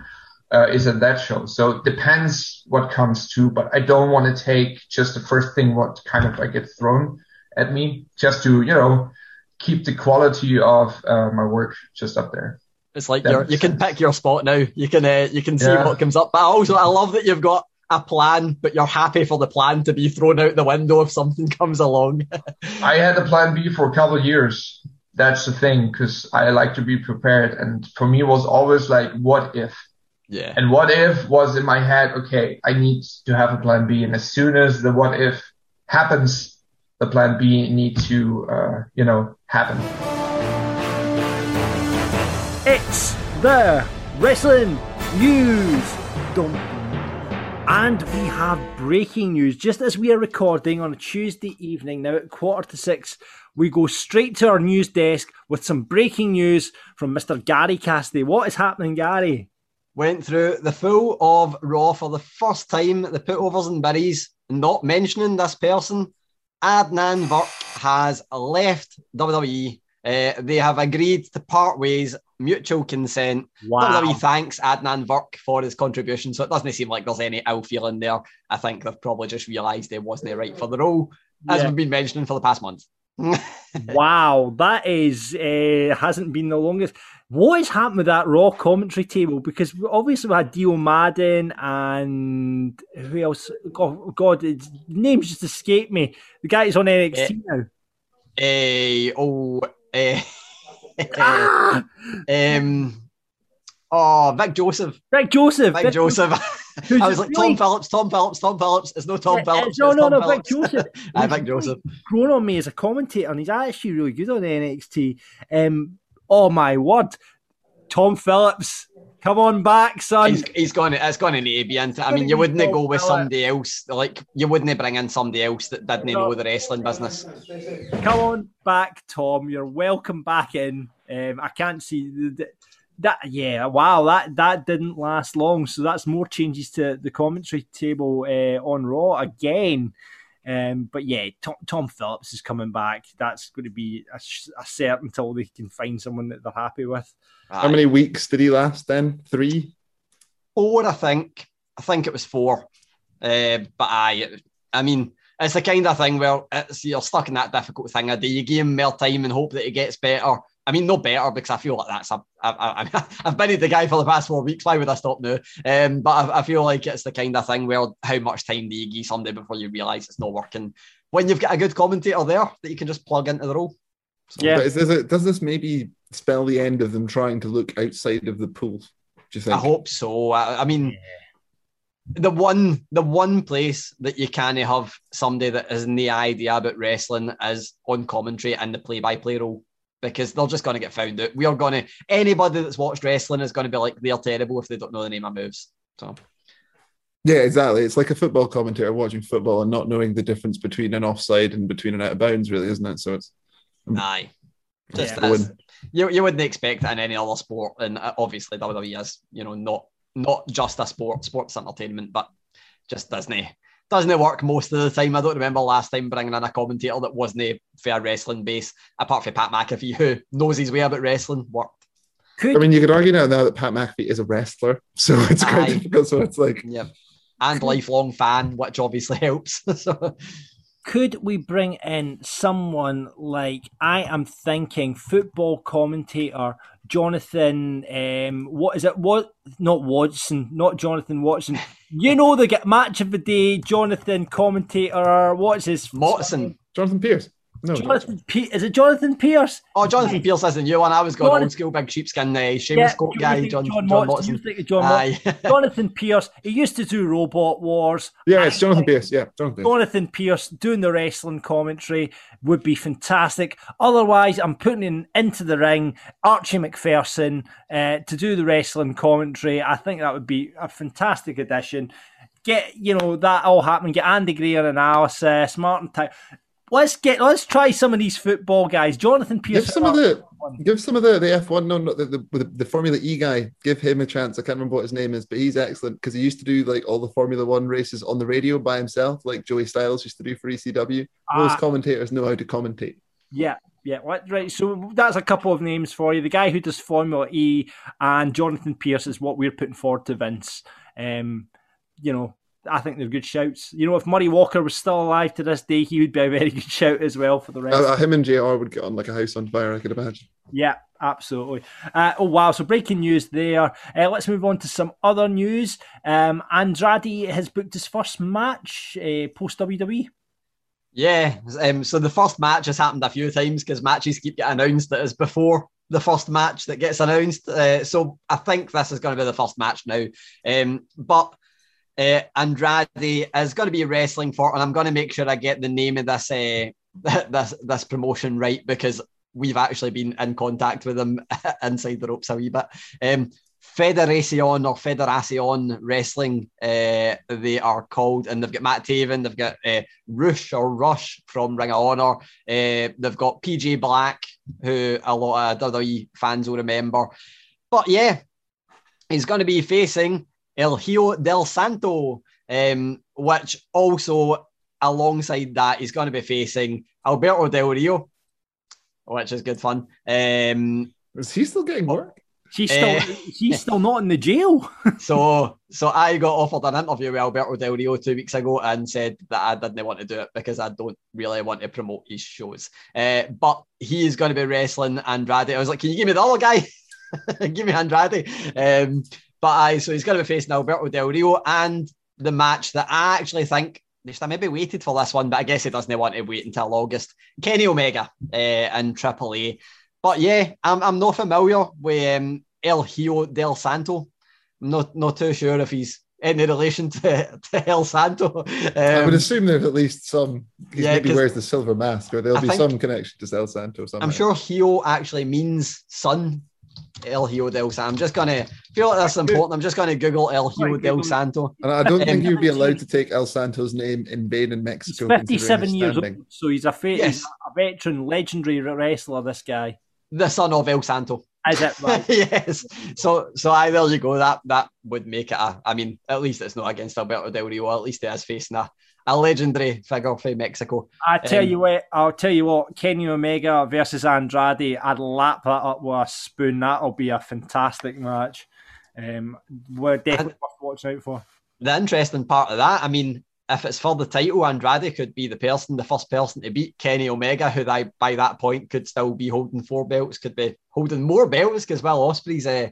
uh, is at that show. So it depends what comes to, but I don't want to take just the first thing what kind of like get thrown at me just to, you know, keep the quality of uh, my work just up there. It's like you're, you can pick your spot now. You can uh, you can see Yeah. what comes up. But also, I love that you've got a plan, but you're happy for the plan to be thrown out the window if something comes along. I had a plan B for a couple of years. That's the thing, because I like to be prepared. And for me, it was always like, what if? yeah. And what if was in my head, okay, I need to have a plan B. And as soon as the what if happens, the plan B need to, uh, you know, happen. It's the Wrestling News Dump. And we have breaking news. Just as we are recording on a Tuesday evening, now at quarter to six, we go straight to our news desk with some breaking news from Mr. Gary Cassidy. What is happening, Gary? Went through the full of Raw for the first time. The putovers and berries, not mentioning this person. Adnan Virk has left WWE. Uh, they have agreed to part ways, mutual consent. Wow. WWE thanks Adnan Virk for his contribution, so it doesn't seem like there's any ill feeling there. I think they've probably just realised he wasn't right for the role, as Yeah. we've been mentioning for the past month. wow, that is uh, hasn't been the longest. What has happened with that Raw commentary table? Because obviously we had Dio Maddin and who else? God, God, his names just escaped me. The guy is on NXT now. Eh, oh, eh, Ah! um, oh, Vic Joseph. Vic Joseph. Vic Joseph. who's I was like, really- Tom Phillips, Tom Phillips, Tom Phillips. It's no Tom Uh, Phillips. no, no, Tom no, Vic Joseph. Aye, Vic Joseph. grown on me as a commentator, and he's actually really good on NXT. Um, oh my word, Tom Phillips, come on back, son. He's, he's to, it's going to need to be into. I mean, you wouldn't go with somebody else. Like, you wouldn't bring in somebody else that didn't know the wrestling business. Come on back, Tom. You're welcome back in. Um, I can't see the, the- that. Yeah, wow, that that didn't last long. So that's more changes to the commentary table uh, on Raw again. Um, but yeah, Tom, Tom Phillips is coming back. That's going to be a, sh- a cert until they can find someone that they're happy with. How many weeks did he last then? Three? Four, I think. I think it was four. Uh, but I, I mean, it's the kind of thing where it's, you're stuck in that difficult thing. Do you give him more time and hope that he gets better? I mean, no better because I feel like that's a. I, I, I've been the guy for the past four weeks. Why would I stop now? Um, but I, I feel like it's the kind of thing where how much time do you give somebody before you realise it's not working? When you've got a good commentator there that you can just plug into the role. Yeah. But is this a, does this maybe spell the end of them trying to look outside of the pool? Do you think? I hope so. I, I mean, the one the one place that you can't have somebody that has no idea about wrestling is on commentary and the play by play role because they're just going to get found out. We are going to anybody that's watched wrestling is going to be like they're terrible if they don't know the name of moves. So Yeah, exactly. It's like a football commentator watching football and not knowing the difference between an offside and between an out of bounds, really, isn't it? So it's aye, just Yeah. you you wouldn't expect it in any other sport, and uh, obviously WWE is you know not not just a sport, sports entertainment, but just doesn't doesn't it work most of the time. I don't remember last time bringing in a commentator that wasn't a fair wrestling base, apart from Pat McAfee, who knows his way about wrestling. Worked. Could, I mean, you could argue now, now that Pat McAfee is a wrestler, so it's quite Aye. difficult. So it's like, yeah, And lifelong fan, which obviously helps. so, could we bring in someone like I am thinking football commentator Jonathan? Um, what is it? What? Not Watson, not Jonathan Watson. You know the get match of the day, Jonathan commentator. What's his? Motson. Jonathan Pearce. No, Jonathan P- is it Jonathan Pearce? Oh, Jonathan Pearce is the new one. I was going Jonathan- old school, big sheepskin, uh, Seamus Yeah, coat guy, John, John John, Watson, you Watson. think of John Aye. Jonathan Pearce. He used to do Robot Wars. yeah, it's Jonathan Pearce. Yeah, Jonathan Pearce. Jonathan Pearce doing the wrestling commentary would be fantastic. Otherwise, I'm putting in into the ring Archie Macpherson uh, to do the wrestling commentary. I think that would be a fantastic addition. Get you know that all happening. Get Andy Gray on analysis. Martin Ty. Let's get let's try some of these football guys. Jonathan Pearce. Give some of the give some of the the F one no not the, the the the Formula E guy. Give him a chance. I can't remember what his name is, but he's excellent because he used to do like all the Formula One races on the radio by himself, like Joey Styles used to do for ECW. Those Ah. commentators know how to commentate. Yeah, yeah, right. So that's a couple of names for you. The guy who does Formula E and Jonathan Pearce is what we're putting forward to Vince. Um, you know, I think they're good shouts. You know, if Murray Walker was still alive to this day, he would be a very good shout as well for the rest. Uh, him and JR would get on like a house on fire. I could imagine. Yeah, absolutely. Uh, oh wow! So breaking news there. Uh, let's move on to some other news. Um, Andrade has booked his first match uh, post WWE. Yeah, um, so the first match has happened a few times because matches keep getting announced that is before the first match that gets announced. Uh, so I think this is going to be the first match now. Um, but uh, Andrade is going to be wrestling for, and I'm going to make sure I get the name of this uh, this this promotion right because we've actually been in contact with them inside the ropes a wee bit. Um, Federacion or Federacion Wrestling, uh, they are called, and they've got Matt Taven, they've got uh, Rush or Rush from Ring of Honor, uh, they've got PJ Black, who a lot of WWE fans will remember. But yeah, he's going to be facing El Hijo del Santo, um, which also alongside that, he's going to be facing Alberto Del Rio, which is good fun. Um, Is he still getting work? He's still Eh. he's still not in the jail. so so I got offered an interview with Alberto Del Rio two weeks ago and said that I didn't want to do it because I don't really want to promote his shows. Uh, but he is going to be wrestling Andrade. I was like, can you give me the other guy? give me Andrade. Um, but I so he's going to be facing Alberto Del Rio and the match that I actually think they should have maybe waited for this one, but I guess he doesn't want to wait until August. Kenny Omega uh, and Triple A. But yeah, I'm, I'm not familiar with um, El Hijo del Santo. I'm not not too sure if he's any relation to, to El Santo. I would Um, assume there's at least some. He yeah, maybe wears the silver mask, or there'll I be some connection to El Santo. Somehow. I'm sure Hijo actually means son. El Hijo del Santo. I'm just gonna feel like that's important. I'm just gonna Google El Hijo Right, del Google. Santo. And I don't think Um, you'd be allowed to take El Santo's name in vain in He's Mexico. 57 years old, so he's a fa- Yes. a veteran, legendary wrestler. This guy The son of El Santo. is it right? yes. So so I there you go. That that would make it a I mean, at least it's not against Alberto Del Rio, at least he is facing a, a legendary figure from Mexico. I tell Um, you what, I'll tell you what, Kenny Omega versus Andrade, I'd lap that up with a spoon. That'll be a fantastic match. Um, we're definitely worth watching out for. the interesting part of that, I mean, if it's for the title, Andrade could be the person, the first person to beat Kenny Omega, who by that point could still be holding four belts, could be holding more belts because Will Ospreay's uh,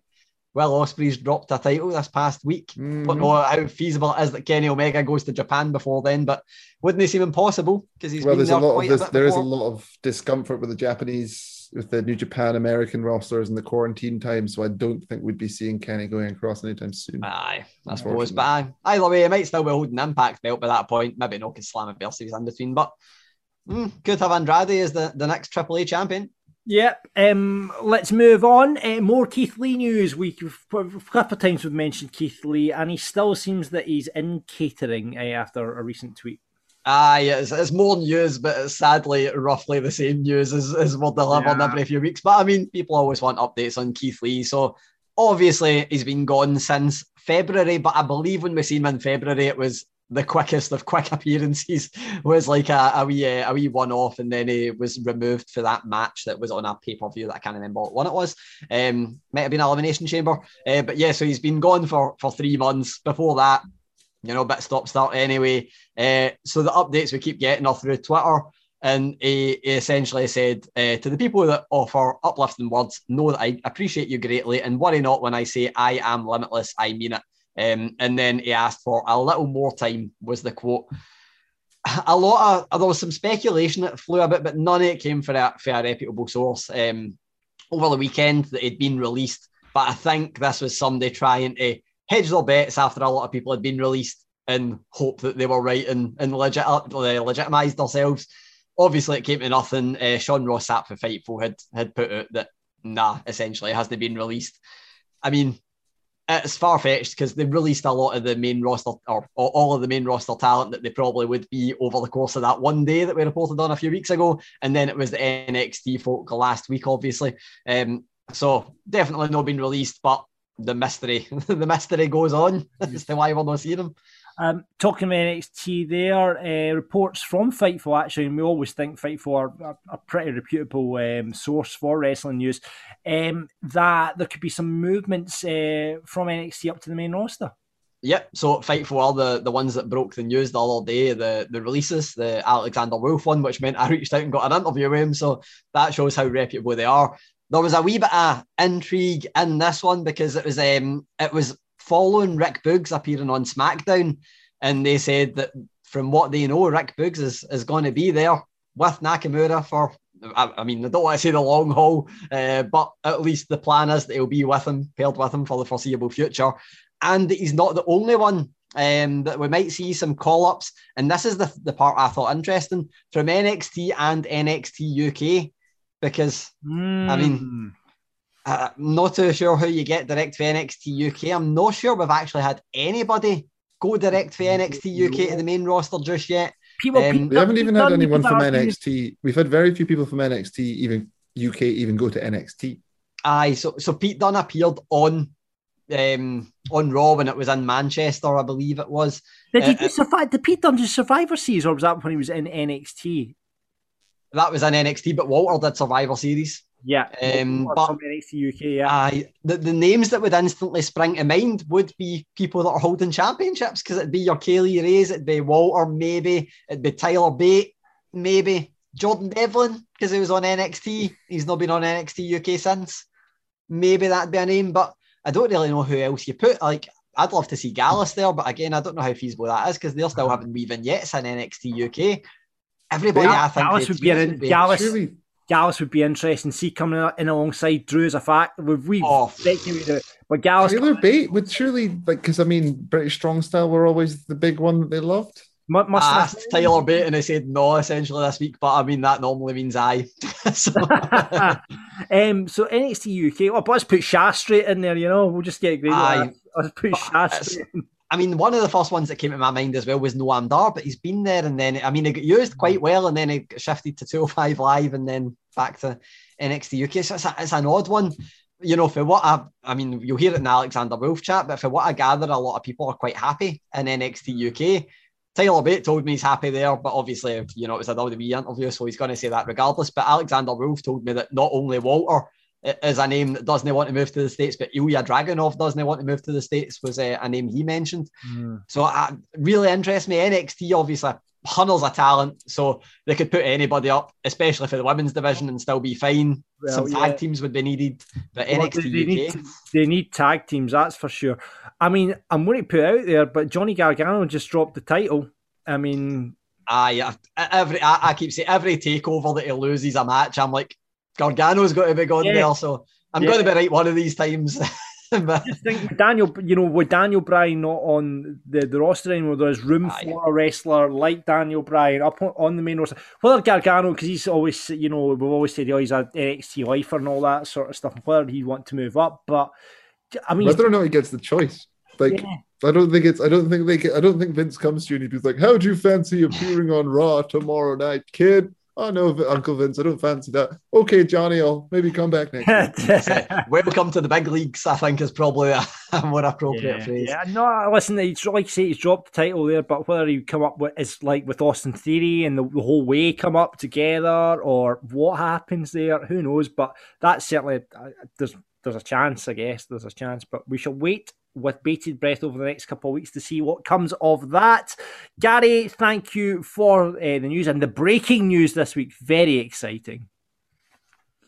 Will Ospreay's dropped a title this past week. Mhm. Don't know how feasible it is that Kenny Omega goes to Japan before then, but wouldn't it seem impossible because he's well, been there's there a lot quite of this. There is a lot of discomfort with the Japanese, with the New Japan American rosters and the quarantine time. So I don't think we'd be seeing Kenny going across anytime soon. Aye, I suppose. But aye, either way, he might still be holding Impact belt by that point. Maybe no could slam a Versus in between, but mm, could have Andrade as the, the next Triple A champion. Yep. Um, let's move on. Uh, more Keith Lee news. We a couple of times we've mentioned Keith Lee, and he still seems that he's in catering uh, after a recent tweet. Aye, it's, it's more news, but it's sadly roughly the same news as, as we're delivering Yeah. every few weeks. But I mean, people always want updates on Keith Lee. So obviously he's been gone since February, but I believe when we seen him in February, it was the quickest of quick appearances was like a, a wee uh, a wee one off, and then he was removed for that match that was on a pay per view that I can't remember what one it was. Um, might have been Elimination Chamber, uh, but yeah. So he's been gone for for three months. Before that, you know, bit stop start anyway. Uh, so the updates we keep getting are through Twitter. And he, he essentially said uh, to the people that offer uplifting words, know that I appreciate you greatly and worry not when I say I am limitless, I mean it. Um, and then he asked for a little more time, was the quote. A lot of there was some speculation that flew a bit, but none of it came for a, for a reputable source um, over the weekend that had been released. But I think this was somebody trying to hedge their bets after a lot of people had been released and hope that they were right and, and legit, legitimized themselves. Obviously, it came to nothing. Uh, Sean Ross Sapp for Fightful had had put out that nah, essentially, hasn't been released. I mean, it's far fetched because they released a lot of the main roster or, all of the main roster talent that they probably would be over the course of that one day that we reported on a few weeks ago, and then it was the NXT folk last week, obviously. Um, so definitely not been released, but the mystery, the mystery goes on as to why we're not seeing them. Um, talking about NXT, there uh, reports from Fightful actually, and we always think Fightful are a, pretty reputable um, source for wrestling news. Um, that there could be some movements uh, from NXT up to the main roster. Yep. So Fightful are the, the ones that broke the news the other day, the the releases, the Alexander Wolfe one, which meant I reached out and got an interview with him. So that shows how reputable they are. There was a wee bit of intrigue in this one because it was um it was following Rick Boogs appearing on SmackDown, and they said that from what they know, Rick Boogs is, is going to be there with Nakamura for. I, I mean, I don't want to say the long haul, uh, but at least the plan is that he'll be with him, paired with him for the foreseeable future. And he's not the only one um, that we might see some call ups. And this is the, the part I thought interesting from NXT and NXT UK, because mm. I mean, hmm. Uh, I'm not too sure how you get direct for NXT UK. I'm not sure we've actually had anybody go direct for NXT UK to the main roster just yet. People, um, we haven't even had anyone from NXT. We've had very few people from NXT, even UK, even go to NXT. Aye, so so Pete Dunne appeared on um on Raw when it was in Manchester, I believe it was. Did he uh, survive? Did Pete Dunne do Survivor Series, or was that when he was in NXT? That was in NXT, but Walter did Survivor Series. Yeah, um, but NXT UK, yeah. Uh, the, the names that would instantly spring to mind would be people that are holding championships because it'd be your Kay Lee Rays, it'd be Walter, maybe it'd be Tyler Bate, maybe Jordan Devlin because he was on NXT. He's not been on NXT UK since. Maybe that'd be a name, but I don't really know who else you put. Like, I'd love to see Gallus there, but again, I don't know how feasible that is because they're still having wee yet in NXT UK. Everybody, I think Gallus would be an Gallus. Surely Gallus would be interesting. See coming in alongside Drew as a fact. We've we oh. but Gallus Tyler Bate would surely like because I mean British strong style were always the big one that they loved. Must, must I asked Tyler Bate and he said no essentially this week, but I mean that normally means I. so. um, so NXT UK. Well, let's put Shah straight in there. You know, we'll just get great. Aye. Let's put Shah straight. I mean, one of the first ones that came to my mind as well was Noam Dar, but he's been there and then, I mean, he got used quite well and then he shifted to 205 Live and then back to NXT UK. So it's, a, it's an odd one. You know, for what I, I mean, you'll hear it in Alexander Wolfe chat, but for what I gather, a lot of people are quite happy in NXT UK. Tyler Bate told me he's happy there, but obviously, you know, it was a WWE interview, so he's going to say that regardless. But Alexander Wolfe told me that not only Walter is a name that doesn't want to move to the States, but Ilja Dragunov doesn't want to move to the States was uh, a name he mentioned. Mm. So uh, really interests me. NXT obviously hundreds a talent, so they could put anybody up, especially for the women's division, and still be fine. Well, Some tag yeah. teams would be needed, but well, NXT they, need, they need tag teams, that's for sure. I mean, I'm going to put out there, but Johnny Gargano just dropped the title. I mean, I every I, I keep saying every takeover that he loses a match, I'm like, Gargano's got to be gone yeah. there, so I'm yeah. going to be right one of these times. but... Just think Daniel, you know, with Daniel Bryan not on the, the roster anymore, there's room Aye. for a wrestler like Daniel Bryan up on the main roster. Whether Gargano, because he's always, you know, we've always said oh, he's a NXT lifer and all that sort of stuff, whether he want to move up, but I mean, whether or not know he gets the choice, like. Yeah. I don't think it's. I don't think they. I don't think Vince comes to you and he's like, "How do you fancy appearing on Raw tomorrow night, kid?" Oh no, Uncle Vince, I don't fancy that. Okay, Johnny, I'll maybe come back next. Welcome to the big leagues. I think is probably a, a more appropriate yeah, phrase. Yeah, no, listen, he's like I say, he's dropped the title there, but whether he come up with is like with Austin Theory and the, the, whole way come up together, or what happens there, who knows? But that's certainly uh, there's there's a chance, I guess. There's a chance, but we shall wait with bated breath over the next couple of weeks to see what comes of that. Gary, thank you for uh, the news and the breaking news this week. Very exciting.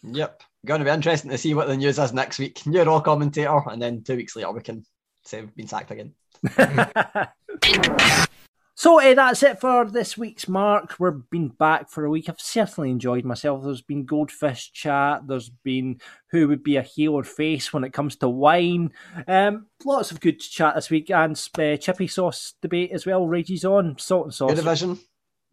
Yep. Going to be interesting to see what the news is next week. New Raw commentator, and then two weeks later we can say we've been sacked again. So uh, that's it for this week's mark. We've been back for a week. I've certainly enjoyed myself. There's been goldfish chat. There's been who would be a heel or face when it comes to wine. Um, lots of good chat this week and uh, chippy sauce debate as well rages on. Salt and sauce. Division.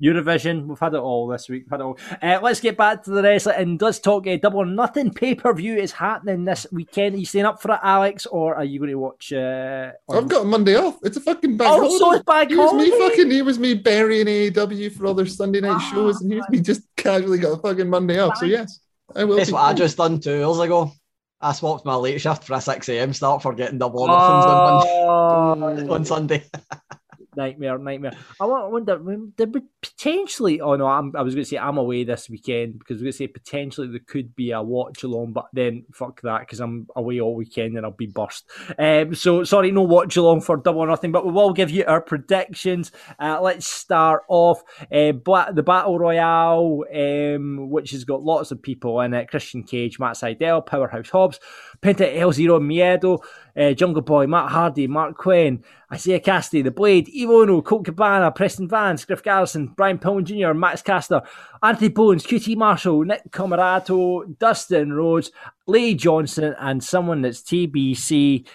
Eurovision. We've had it all this week. We've had it all. Uh, let's get back to the rest and let's talk uh, Double or Nothing pay per view is happening this weekend. Are you staying up for it, Alex, or are you going to watch? Uh, on... I've got a Monday off. It's a fucking bank oh, holiday. so it's bank here's holiday. me fucking. Here was me burying AEW for all their Sunday night Ah, shows, and here's me just casually got a fucking Monday off. So yes, I will. That's be what I fine. just done two hours ago. I swapped my late shift for a 6 a.m. start for getting double or nothings on, Monday, Oh, on Sunday. nightmare, nightmare. I wonder, there would potentially, oh no, I'm, I was going to say I'm away this weekend because we are going to say potentially there could be a watch along, but then fuck that because I'm away all weekend and I'll be burst. Um, so sorry, no watch along for double or nothing, but we will give you our predictions. Uh, let's start off uh, Bla- the Battle Royale, um, which has got lots of people in it Christian Cage, Matt Sydal, Powerhouse Hobbs, Penta El Zero Miedo, uh, Jungle Boy, Matt Hardy, Marq Quen, Isiah Kassidy, The Blade, Evil Uno, Colt Cabana, Preston Vance, Griff Garrison, Brian Pillman Jr., Max Caster, Anthony Bowens, QT Marshall, Nick Comoroto, Dustin Rhodes, Lee Johnson, and someone that's TBC.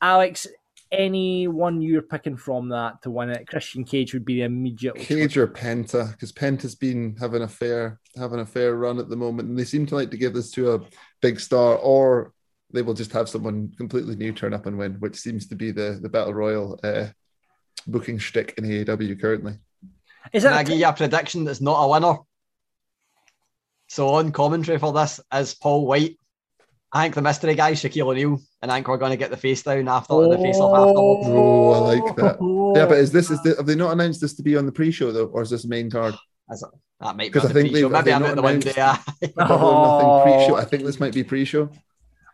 Alex, anyone you're picking from that to win it? Christian Cage would be the immediate. Cage or Penta, because Penta's been having a fair having a fair run at the moment, and they seem to like to give this to a big star, or they will just have someone completely new turn up and win, which seems to be the the battle royal uh, booking shtick in AEW currently. Is that I give you a prediction that's not a winner? So on commentary for this is Paul White. I think the mystery guy, Shaquille O'Neal, and I think we're going to get the face down after the face off afterwards. Oh, I like that. Yeah, but is this is the, have they not announced this to be on the pre-show though, or is this main card? Is it? That might be Because on I the think pre-show. they've- Maybe they I'm not out the window. announced- Yeah. Double or nothing pre-show. I think this might be pre-show.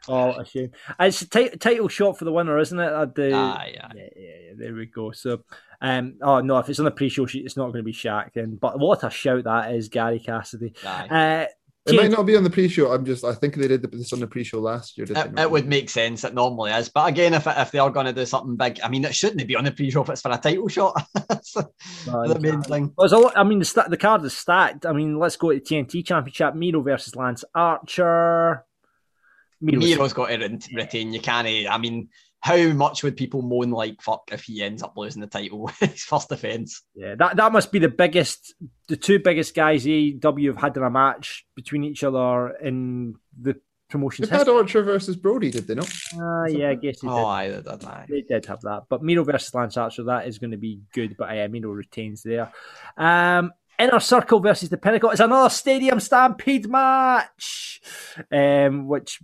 Oh, a shame. It's a title shot for the winner, isn't it? At the, Ah, yeah. yeah, yeah, yeah, There we go. So, um, oh no, if it's on the pre-show sheet, it's not going to be Shaq. Then, but what a shout that is, Gary Cassidy. Uh, It might not be on the pre-show. I'm just I think they did this on the pre-show last year. did they It, not? it would make sense. It normally is, but again, if if they are going to do something big, I mean, it shouldn't be on the pre-show if it's for a title shot. That's the main thing. Well, there's a lot, I mean, the, sta- the card is stacked. I mean, let's go to the TNT Championship. Miro versus Lance Archer. Miro's- Miro's got to re- retain. You can't. I mean, how much would people moan like fuck if he ends up losing the title? His first defense. Yeah, that that must be the biggest, the two biggest guys AEW have had in a match between each other in the promotion's They had history. Archer versus Brodie, did they not? Ah, yeah, I guess they did. Oh, aye, they did, aye. They did have that, but Miro versus Lance Archer, that is going to be good. But yeah, Miro retains there. Um, Inner Circle versus the Pinnacle is another Stadium Stampede match, um, which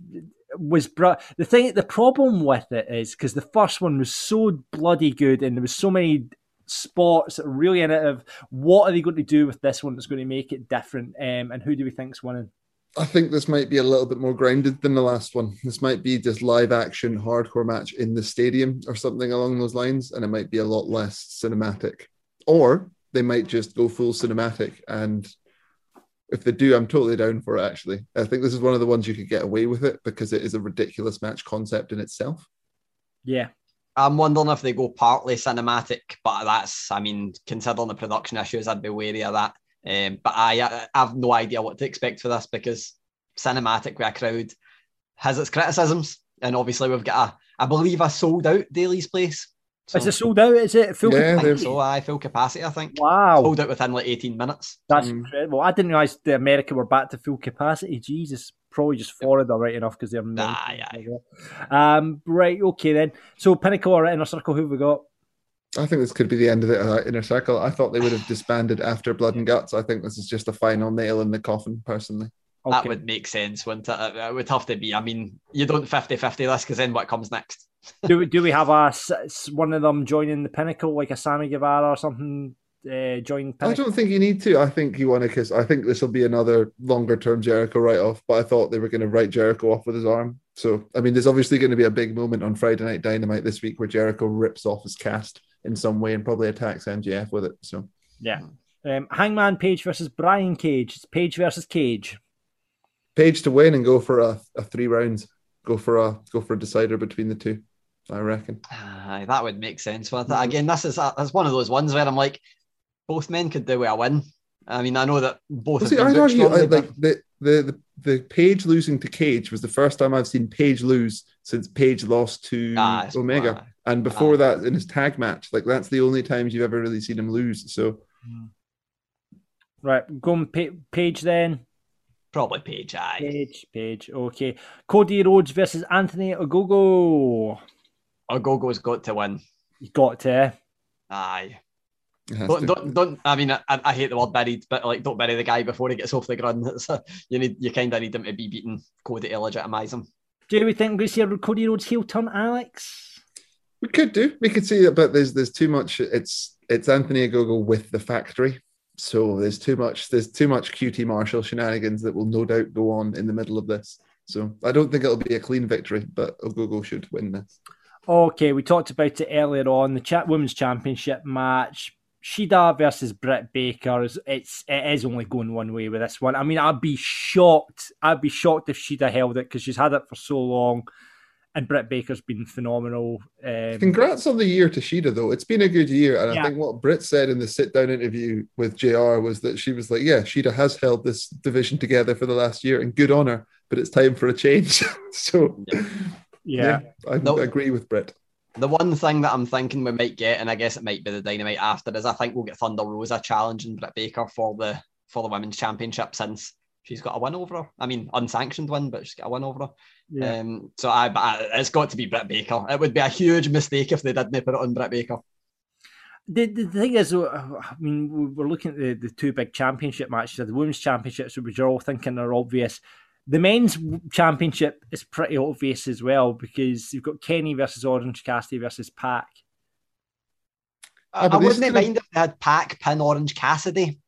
was br- the thing. The problem with it is because the first one was so bloody good, and there was so many spots that were really innovative. What are they going to do with this one that's going to make it different? Um, and who do we think's winning? I think this might be a little bit more grounded than the last one. This might be just live action hardcore match in the stadium or something along those lines, and it might be a lot less cinematic. Or they might just go full cinematic. And if they do, I'm totally down for it. Actually, I think this is one of the ones you could get away with it because it is a ridiculous match concept in itself. Yeah, I'm wondering if they go partly cinematic, but that's, I mean, considering the production issues, I'd be wary of that. Um, but I, I have no idea what to expect for this because cinematic with a crowd has its criticisms, and obviously we've got a, I believe, a sold out Daily's place. Is it sold out? Is it full? Yeah, I think they've- so. I full capacity. I think. Wow. Sold out within like 18 minutes. That's incredible. I didn't realize the America were back to full capacity. Jesus, probably just Florida right enough because they're Aye, Um, right, okay then. So Pinnacle or Inner Circle, who have we got? I think this could be the end of the uh, inner circle. I thought they would have disbanded after Blood and Guts. I think this is just a final nail in the coffin, personally. That would make sense, wouldn't it? It it would have to be. I mean, you don't 50 50 this because then what comes next? Do, we- do we have a one of them joining the pinnacle, like a Sammy Guevara or something? Uh, join I don't think you need to. I think you want to because I think this will be another longer term Jericho write off. But I thought they were going to write Jericho off with his arm. So I mean, there's obviously going to be a big moment on Friday Night Dynamite this week where Jericho rips off his cast in some way and probably attacks MJF with it. So Yeah. Um, Hangman Page versus Brian Cage. It's Page versus Cage. Page to win and go for a, a three rounds. Go for a go for a decider between the two. I reckon. Aye, that would make sense. But again, this is that's one of those ones where I'm like, both men could do with a win. I mean, I know that both. Well, have see, I'd argue I, like the, the the the Page losing to Cage was the first time I've seen Page lose since Page lost to Ah, Omega, aye. and before Aye. that in his tag match. Like that's the only times you've ever really seen him lose. So Right, going pa- Page then. probably Page. Aye. Page, Page. Okay. Cody Rhodes versus Anthony Ogogo. Ogogo's got to win. You got to. Aye. it Don't, to. don't, don't. I mean, I, I hate the word buried, but like, don't bury the guy before he gets off the ground. It's, uh, you need, you kind of need him to be beaten Cody to legitimize him. Do we think we're going to see a Cody Rhodes heel turn, Alex? we could do. We could see it, but there's there's too much. It's it's Anthony Ogogo with the factory. So there's too much. There's too much QT Marshall shenanigans that will no doubt go on in the middle of this. So I don't think it'll be a clean victory, but Ogogo should win this. Okay, we talked about it earlier on. The chat women's championship match. Shida versus Britt Baker is it's it is only going one way with this one. I mean, I'd be shocked. I'd be shocked if Shida held it because she's had it for so long, and Britt Baker's been phenomenal. Um, Congrats on the year to Shida, though. It's been a good year. And Yeah. I think what Britt said in the sit down interview with JR was that she was like, Yeah, Shida has held this division together for the last year and good on her, but it's time for a change. so, yeah. I No. agree with Britt. The one thing that I'm thinking we might get, and I guess it might be the dynamite after, is I think we'll get Thunder Rosa challenging Britt Baker for the for the women's championship since she's got a win over her. I mean, unsanctioned win, but she's got a win over her. Yeah. Um, so I, but I, it's got to be Britt Baker. It would be a huge mistake if they didn't put it on Britt Baker. The, the thing is, I mean, we- we're looking at the, the two big championship matches, the women's championships, which you're all thinking are obvious. The men's championship is pretty obvious as well because you've got Kenny versus Orange Cassidy versus Pac. I, I wouldn't could've- mind if they had Pac pin Orange Cassidy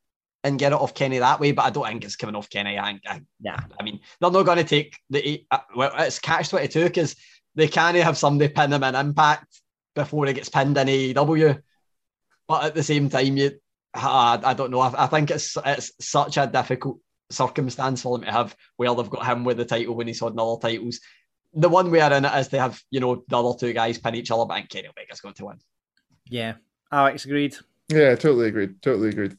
and get it off Kenny that way, but I don't think it's coming off Kenny. I, I, Yeah. I mean, they're not going to take the. Uh, well, it's catch twenty two because they can't have somebody pin him in Impact before he gets pinned in AEW. But at the same time, you, I, I don't know. I, I think it's it's such a difficult circumstance for them to have Well, they've got him with the title when he's holding other titles. The one way in it is they have, you know, the other two guys pin each other, but I think Kenny Omega's going to win. Yeah. Alex agreed. Yeah, totally agreed. Totally agreed.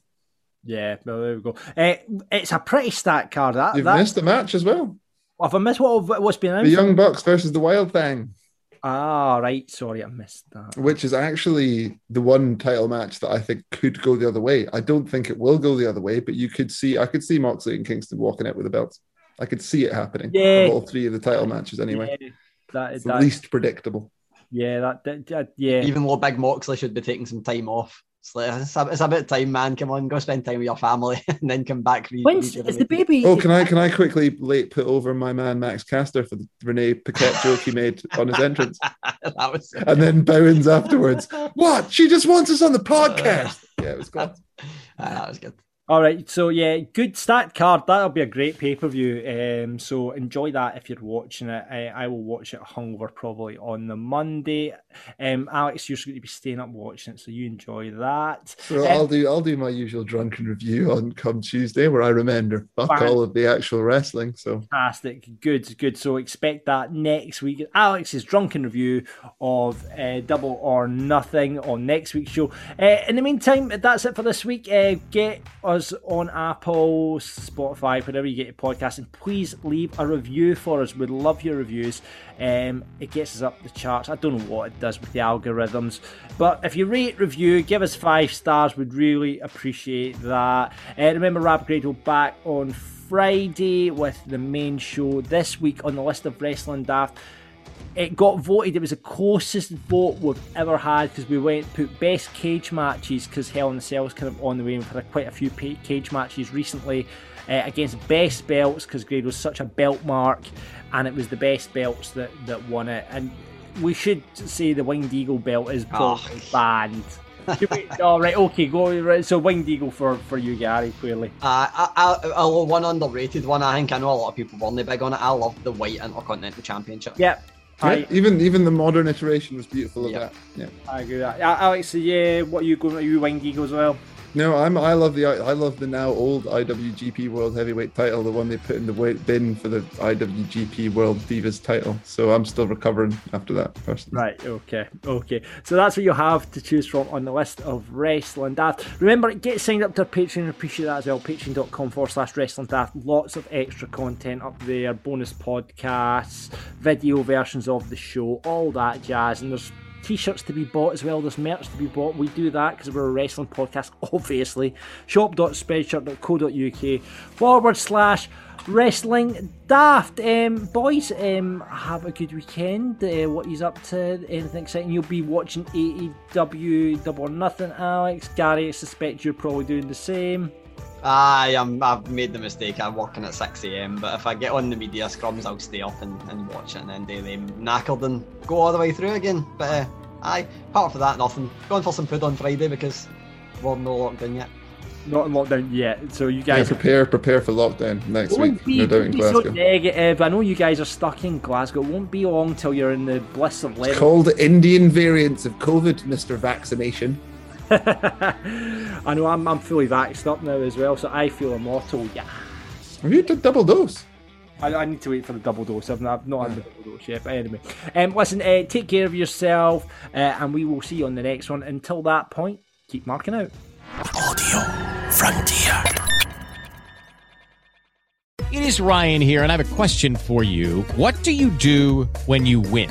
Yeah, well, there we go. Uh, it's a pretty stacked card. That, You've that missed the match as well. Have I missed what, what's been The? Young Bucks versus the Wild Thing, Ah, right. Sorry, I missed that. which is actually the one title match that I think could go the other way. I don't think it will go the other way, but you could see, I could see Moxley and Kingston walking out with the belts. I could see it happening. Yeah. All three of the title matches, anyway. Yeah, that, It's that, the least predictable. yeah, that, that, that- yeah. Even though Big Moxley should be taking some time off. It's, like, it's, a, it's of time, man. Come on, go spend time with your family and then come back. re- When's is the baby? Oh, can I can I quickly late put over my man Max Caster for the Renee Paquette joke he made on his entrance, that was and then Bowens afterwards. What? She just wants us on the podcast. Yeah, it was good. Ah, that was good. All right, so yeah, good stat card. That'll be a great pay per view. Um, so enjoy that if you're watching it. I, I will watch it hungover probably on the Monday. Um, Alex, you're going to be staying up watching it, so you enjoy that. So Um, I'll do I'll do my usual drunken review on come Tuesday where I remember fuck all of the actual wrestling. So Fantastic, good, good. So expect that next week. Alex's drunken review of uh, Double or Nothing on next week's show. Uh, in the meantime, that's it for this week. Uh, get us on Apple, Spotify, wherever you get your podcast, and please leave a review for us. We'd love your reviews. Um, it gets us up the charts. I don't know what it does with the algorithms, but if you rate, review, give us five stars. We'd really appreciate that. Uh, remember, Rab Grado back on Friday with the main show this week on the list of Wrestling Daft. it got voted. It was the closest vote we've ever had because we went put best cage matches because Hell in the Cell kind of on the way. We've had quite a few cage matches recently uh, against best belts because Grade was such a belt mark, and it was the best belts that that won it. And we should say the Winged Eagle belt is probably banned. Should we- oh, right, okay, go. Right, so Winged Eagle for, for you, Gary, clearly. Uh, I, I, I, one underrated one. I think I know a lot of people weren't big on it. I love the White Intercontinental Championship. Yep. Yeah, I, even even the modern iteration was beautiful of Yeah. that. Yeah. I agree with that. Yeah, Alex, yeah, what are you going? Are you Winged Eagle as well? No, I'm I love the I love the now old IWGP World Heavyweight title, the one they put in the weight bin for the IWGP World Divas title. So I'm still recovering after that. Personally. Right, okay, okay. So that's what you have to choose from on the list of Wrestling Daft. Remember, get signed up to our Patreon, appreciate that as well. Patreon.com forward slash Wrestling Daft. Lots of extra content up there, bonus podcasts, video versions of the show, all that jazz. And there's t-shirts to be bought as well. There's merch to be bought. We do that because we're a wrestling podcast, obviously. Shop.spreadshirt.co.uk forward slash wrestling daft. Um, boys, um, have a good weekend. Uh, what he's up to? Anything exciting? You'll be watching AEW Double or Nothing, Alex. Gary, I suspect you're probably doing the same. I am. I've made the mistake. I'm working at 6 a.m. But if I get on the media scrums, I'll stay up and, and watch it and then do them knackered and go all the way through again. But uh, aye, apart from that, nothing. Going for some food on Friday because we're no locked in yet. Not in lockdown yet, so you Yeah, guys. prepare prepare for lockdown next won't week. be, No doubt don't in be so Glasgow. negative. I know you guys are stuck in Glasgow. It won't be long till you're in the bliss of It's leather. called Indian variants of COVID, Mister Vaccination. I know I'm, I'm fully vaxxed up now as well, so I feel immortal. Yeah. Have you done double dose? I, I need to wait for the double dose. I've not, I've not had the double dose yet. But anyway, um, listen, uh, take care of yourself, uh, and we will see you on the next one. Until that point, keep marking out. Audio Frontier. It is Ryan here, and I have a question for you. What do you do when you win?